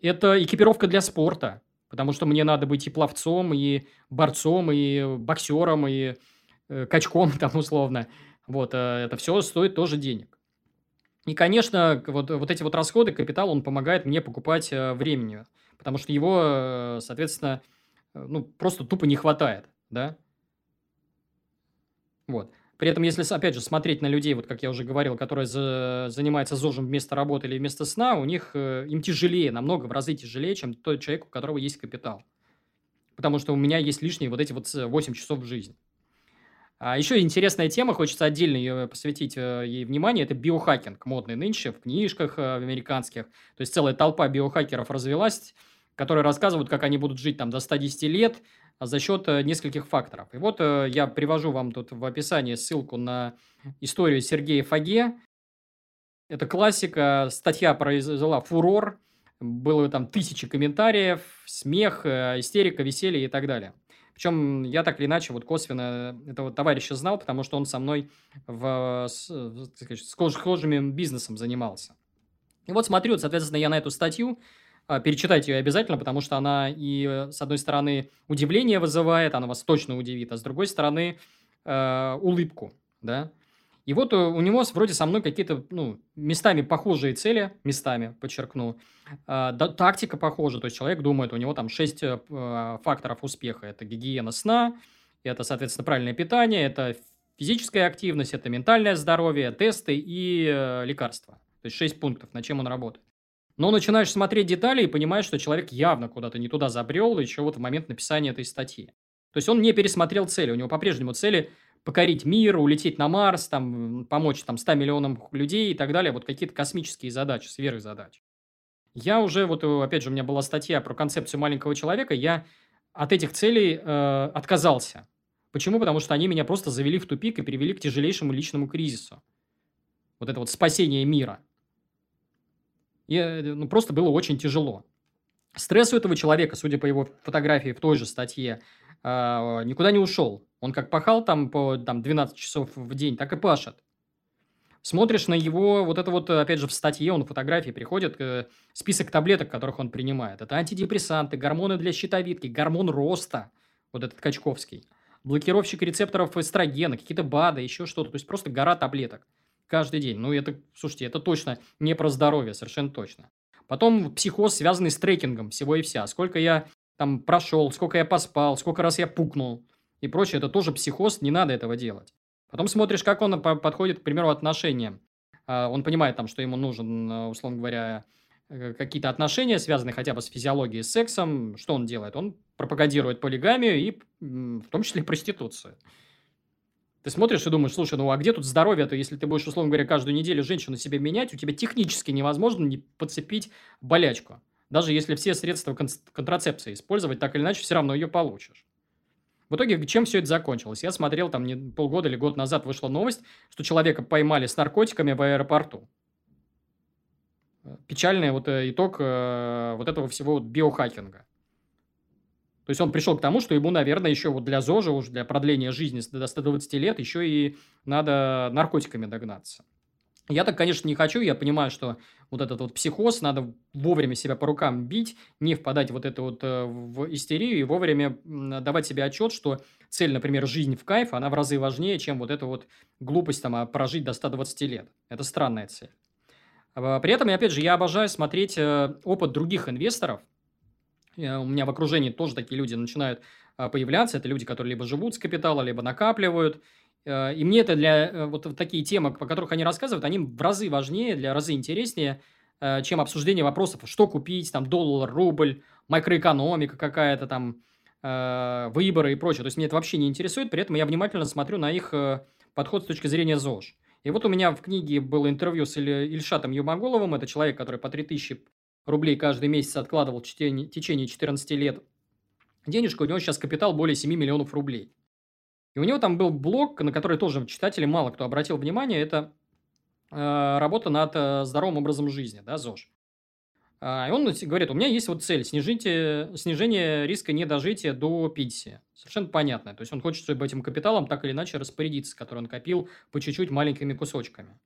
Это экипировка для спорта. Потому что мне надо быть и пловцом, и борцом, и боксером, и э, качком [LAUGHS] там условно. Вот, э, это все стоит тоже денег. И, конечно, вот, вот эти вот расходы, капитал, он помогает мне покупать э, времени, потому что его, э, соответственно, э, ну, просто тупо не хватает, да. Вот. При этом, если, опять же, смотреть на людей, вот как я уже говорил, которые за, занимаются ЗОЖем вместо работы или вместо сна, у них э, им тяжелее, намного в разы тяжелее, чем тот человек, у которого есть капитал. Потому что у меня есть лишние вот эти вот 8 часов в жизни. А еще интересная тема, хочется отдельно ее посвятить ей внимание, это биохакинг, модный нынче в книжках американских. То есть целая толпа биохакеров развелась, которые рассказывают, как они будут жить там до 110 лет, а за счет э, нескольких факторов. И вот э, я привожу вам тут в описании ссылку на историю Сергея Фаге. Это классика, статья произвела фурор, было там тысячи комментариев, смех, э, истерика, веселье и так далее. Причем я так или иначе вот косвенно этого товарища знал, потому что он со мной в, с, сказать, схожим бизнесом занимался. И вот смотрю, соответственно, я на эту статью перечитайте ее обязательно, потому что она и, э, с одной стороны, удивление вызывает, она вас точно удивит, а с другой стороны, э, улыбку, да. И вот э, у него вроде со мной какие-то, ну, местами похожие цели, местами, подчеркну, э, да, тактика похожа, то есть человек думает, у него там 6 э, факторов успеха, это гигиена сна, это, соответственно, правильное питание, это физическая активность, это ментальное здоровье, тесты и э, лекарства. То есть 6 пунктов, над чем он работает. Но начинаешь смотреть детали и понимаешь, что человек явно куда-то не туда забрел еще вот в момент написания этой статьи. То есть он не пересмотрел цели, у него по-прежнему цели покорить мир, улететь на Марс, там, помочь там 100 миллионам людей и так далее, вот какие-то космические задачи, сверхзадачи. Я уже, вот опять же, у меня была статья про концепцию маленького человека, я от этих целей э, отказался. Почему? Потому что они меня просто завели в тупик и привели к тяжелейшему личному кризису. Вот это вот спасение мира – и э, ну, просто было очень тяжело. Стресс у этого человека, судя по его фотографии в той же статье, э, никуда не ушел. Он как пахал там по там, 12 часов в день, так и пашет. Смотришь на его, вот это вот, опять же, в статье, он фотографии приходит, э, список таблеток, которых он принимает. Это антидепрессанты, гормоны для щитовидки, гормон роста, вот этот Качковский, блокировщик рецепторов эстрогена, какие-то БАДы, еще что-то. То есть просто гора таблеток каждый день. Ну, это, слушайте, это точно не про здоровье, совершенно точно. Потом психоз, связанный с трекингом всего и вся. Сколько я там прошел, сколько я поспал, сколько раз я пукнул и прочее. Это тоже психоз, не надо этого делать. Потом смотришь, как он подходит, к примеру, отношениям. А, он понимает там, что ему нужен, э, условно говоря, э, какие-то отношения, связанные хотя бы с физиологией, с сексом. Что он делает? Он пропагандирует полигамию и в том числе проституцию. Ты смотришь и думаешь, слушай, ну а где тут здоровье-то, если ты будешь, условно говоря, каждую неделю женщину себе менять, у тебя технически невозможно не подцепить болячку. Даже если все средства контрацепции использовать, так или иначе, все равно ее получишь. В итоге, чем все это закончилось? Я смотрел, там не, полгода или год назад вышла новость, что человека поймали с наркотиками в аэропорту. Печальный вот э, итог э, вот этого всего вот биохакинга. То есть он пришел к тому, что ему, наверное, еще вот для ЗОЖа, уже для продления жизни до 120 лет, еще и надо наркотиками догнаться. Я так, конечно, не хочу. Я понимаю, что вот этот вот психоз, надо вовремя себя по рукам бить, не впадать вот это вот э, в истерию и вовремя давать себе отчет, что цель, например, жизнь в кайф, она в разы важнее, чем вот эта вот глупость там, а прожить до 120 лет. Это странная цель. А, при этом, опять же, я обожаю смотреть э, опыт других инвесторов. Э, у меня в окружении тоже такие люди начинают а, появляться. Это люди, которые либо живут с капитала, либо накапливают. Э, и мне это для э, вот такие темы, по которых они рассказывают, они в разы важнее, для разы интереснее, чем обсуждение вопросов, что купить, там, доллар, рубль, макроэкономика какая-то там, выборы и прочее. То есть, меня это вообще не интересует, при этом я внимательно смотрю на их подход с точки зрения ЗОЖ. И вот у меня в книге было интервью с Ильшатом Юмаголовым, это человек, который по 3000 рублей каждый месяц откладывал в течение 14 лет денежку, у него сейчас капитал более 7 миллионов рублей. И у него там был блог, на который тоже читатели мало кто обратил внимание, это э, работа над э, здоровым образом жизни, да, ЗОЖ. А, и он говорит, у меня есть вот цель, снижите, снижение риска недожития до пенсии. Совершенно понятно. То есть, он хочет, чтобы этим капиталом так или иначе распорядиться, который он копил по чуть-чуть маленькими кусочками.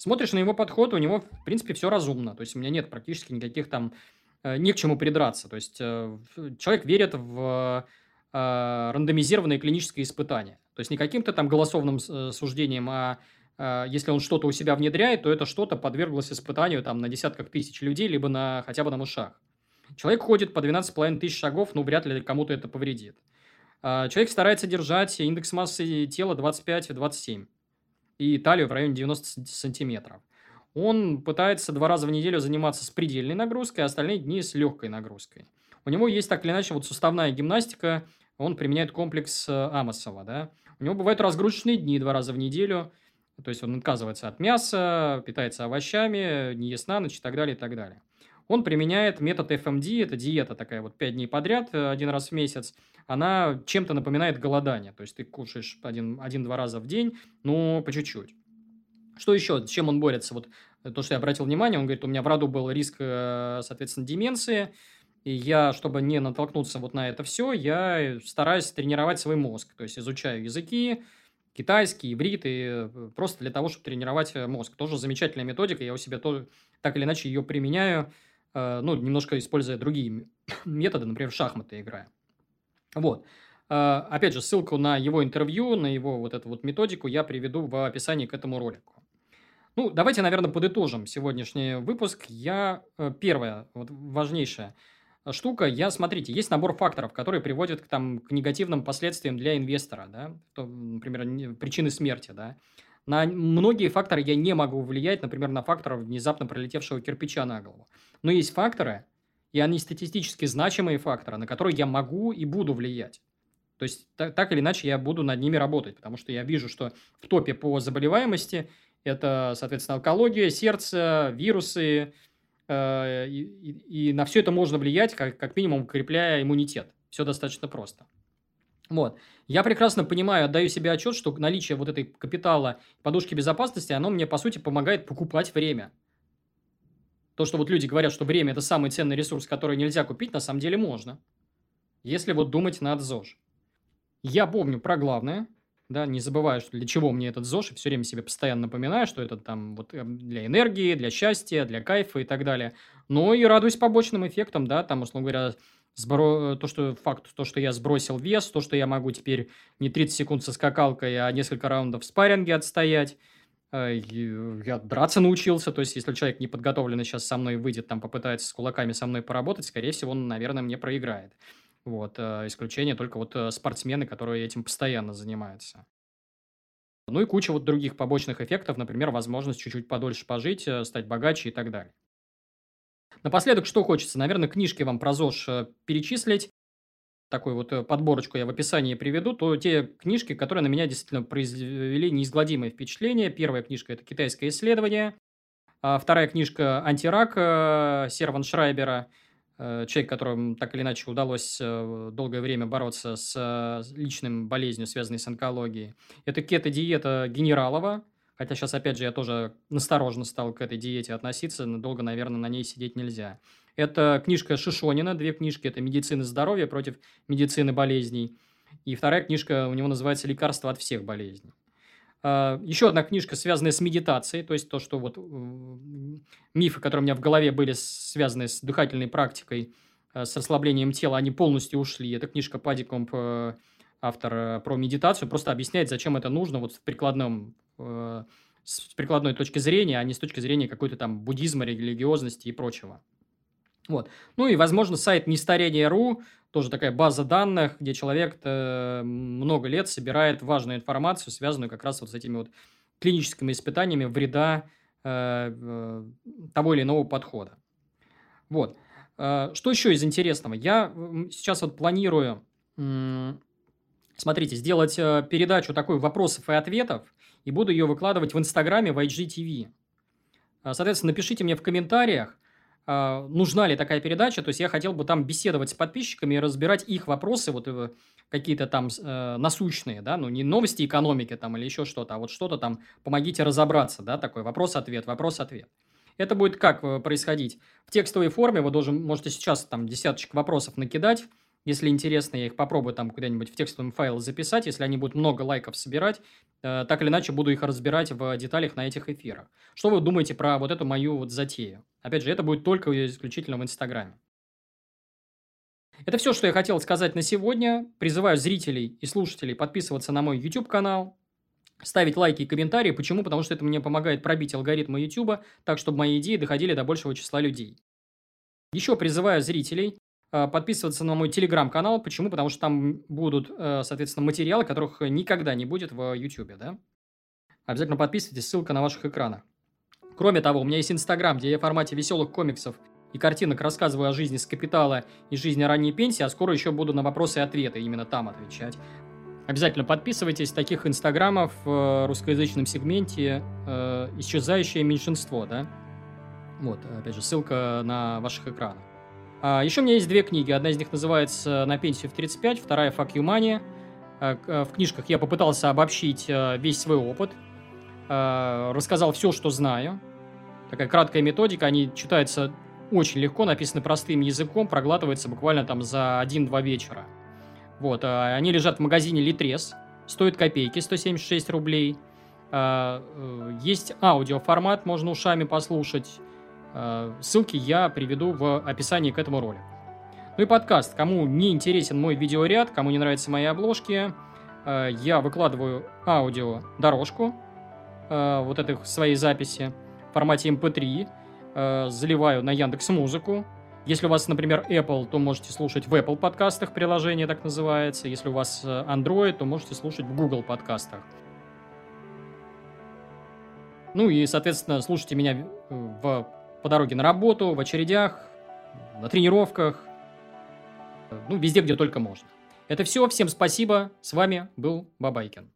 Смотришь на его подход, у него, в принципе, все разумно. То есть, у меня нет практически никаких там, э, не к чему придраться. То есть, э, человек верит в э, рандомизированные клинические испытания. То есть не каким-то там голосовным суждением, а если он что-то у себя внедряет, то это что-то подверглось испытанию там на десятках тысяч людей, либо на хотя бы на мышах. Человек ходит по 12,5 тысяч шагов, ну, вряд ли кому-то это повредит. Человек старается держать индекс массы тела 25-27 и талию в районе 90 сантиметров. Он пытается два раза в неделю заниматься с предельной нагрузкой, а остальные дни с легкой нагрузкой. У него есть так или иначе вот суставная гимнастика, он применяет комплекс э, Амосова, да. У него бывают разгрузочные дни два раза в неделю, то есть он отказывается от мяса, питается овощами, не ест на ночь и так далее, и так далее. Он применяет метод FMD, это диета такая вот 5 дней подряд, э, один раз в месяц. Она чем-то напоминает голодание, то есть ты кушаешь один-два один раза в день, но по чуть-чуть. Что еще, с чем он борется? Вот то, что я обратил внимание, он говорит, у меня в роду был риск, э, соответственно, деменции, и я, чтобы не натолкнуться вот на это все, я стараюсь тренировать свой мозг. То есть изучаю языки, китайский, иврит, и э, просто для того, чтобы тренировать э, мозг. Тоже замечательная методика, я у себя тоже так или иначе ее применяю, э, ну, немножко используя другие [COUGHS] методы, например, в шахматы играя. Вот. Опять же, ссылку на его интервью, на его вот эту вот методику я приведу в описании к этому ролику. Ну, давайте, наверное, подытожим сегодняшний выпуск. Я, первое, вот важнейшее – штука. Я, смотрите, есть набор факторов, которые приводят к, там, к негативным последствиям для инвестора, да, то, например, причины смерти, да. На многие факторы я не могу влиять, например, на фактор внезапно пролетевшего кирпича на голову. Но есть факторы, и они статистически значимые факторы, на которые я могу и буду влиять. То есть, так, так или иначе, я буду над ними работать, потому что я вижу, что в топе по заболеваемости это, соответственно, онкология, сердце, вирусы, Э, и, и, на все это можно влиять, как, как минимум, укрепляя иммунитет. Все достаточно просто. Вот. Я прекрасно понимаю, отдаю себе отчет, что наличие вот этой капитала, подушки безопасности, оно мне, по сути, помогает покупать время. То, что вот люди говорят, что время – это самый ценный ресурс, который нельзя купить, на самом деле можно. Если вот думать над ЗОЖ. Я помню про главное – да, не забываю, что для чего мне этот ЗОЖ, и все время себе постоянно напоминаю, что это там вот эм, для энергии, для счастья, для кайфа и так далее. Но и радуюсь побочным эффектам, да, там, условно говоря, сбро... то, что факт, то, что я сбросил вес, то, что я могу теперь не 30 секунд со скакалкой, а несколько раундов в спарринге отстоять, э, я драться научился, то есть, если человек не подготовленный сейчас со мной выйдет, там, попытается с кулаками со мной поработать, скорее всего, он, наверное, мне проиграет. Вот, э, исключение только вот э, спортсмены, которые этим постоянно занимаются. Ну и куча вот других побочных эффектов, например, возможность чуть-чуть подольше пожить, э, стать богаче и так далее. Напоследок, что хочется? Наверное, книжки вам про ЗОЖ перечислить. Такую вот подборочку я в описании приведу. То те книжки, которые на меня действительно произвели неизгладимое впечатление. Первая книжка – это «Китайское исследование». А вторая книжка «Антирак» Серван Шрайбера – э, человек, которому так или иначе удалось э, долгое время бороться с э, личным болезнью, связанной с онкологией. Это кето-диета Генералова, хотя сейчас, опять же, я тоже насторожно стал к этой диете относиться, но долго, наверное, на ней сидеть нельзя. Это книжка Шишонина, две книжки, это «Медицина здоровья против медицины болезней», и вторая книжка у него называется «Лекарство от всех болезней». А, Еще одна книжка, связанная с медитацией, то есть то, что вот мифы, которые у меня в голове были связаны с дыхательной практикой, э, с расслаблением тела, они полностью ушли. Это книжка Падикомп, э, автор э, про медитацию, просто объясняет, зачем это нужно вот в прикладном с прикладной точки зрения, а не с точки зрения какой-то там буддизма, религиозности и прочего. Вот. Ну и, возможно, сайт нестарение.ру, тоже такая база данных, где человек много лет собирает важную информацию, связанную как раз вот с этими вот клиническими испытаниями вреда э, того или иного подхода. Вот. Э, что еще из интересного? Я сейчас вот планирую, смотрите, сделать э, передачу такой вопросов и ответов, и буду ее выкладывать в Инстаграме в IGTV. Соответственно, напишите мне в комментариях, а, нужна ли такая передача. То есть я хотел бы там беседовать с подписчиками и разбирать их вопросы, вот э, какие-то там э, насущные, да, ну не новости экономики там или еще что-то, а вот что-то там, помогите разобраться, да, такой вопрос-ответ, вопрос-ответ. Это будет как э, происходить? В текстовой форме вы должен, можете сейчас там десяточек вопросов накидать, если интересно, я их попробую там куда-нибудь в текстовый файл записать. Если они будут много лайков собирать, э, так или иначе буду их разбирать в деталях на этих эфирах. Что вы думаете про вот эту мою вот затею? Опять же, это будет только исключительно в Инстаграме. Это все, что я хотел сказать на сегодня. Призываю зрителей и слушателей подписываться на мой YouTube-канал, ставить лайки и комментарии. Почему? Потому что это мне помогает пробить алгоритмы YouTube, так, чтобы мои идеи доходили до большего числа людей. Еще призываю зрителей подписываться на мой телеграм-канал. Почему? Потому что там будут, э, соответственно, материалы, которых никогда не будет в YouTube, да? Обязательно подписывайтесь, ссылка на ваших экранах. Кроме того, у меня есть Инстаграм, где я в формате веселых комиксов и картинок рассказываю о жизни с капитала и жизни ранней пенсии, а скоро еще буду на вопросы и ответы именно там отвечать. Обязательно подписывайтесь. Таких инстаграмов в русскоязычном сегменте э, исчезающее меньшинство, да? Вот, опять же, ссылка на ваших экранах. А, еще у меня есть две книги. Одна из них называется «На пенсию в 35», вторая «Fuck you money». А, а, в книжках я попытался обобщить весь свой опыт, рассказал все, что знаю. Такая краткая методика, они читаются очень легко, написаны простым языком, проглатываются буквально там за 1-2 вечера. Вот, они лежат в магазине Литрес, стоят копейки, 176 рублей. Есть аудиоформат, можно ушами послушать. Э, ссылки я приведу в описании к этому ролику. Ну и подкаст. Кому не интересен мой видеоряд, кому не нравятся мои обложки, э, я выкладываю аудио дорожку э, вот этой своей записи в формате MP3, эм заливаю на Яндекс Музыку. Если у вас, например, Apple, то можете слушать в Apple подкастах, приложение так называется. Если у вас Android, то можете слушать в Google подкастах. Ну и, соответственно, слушайте меня в по дороге на работу, в очередях, на тренировках, ну, везде, где только можно. Это все. Всем спасибо. С вами был Бабайкин.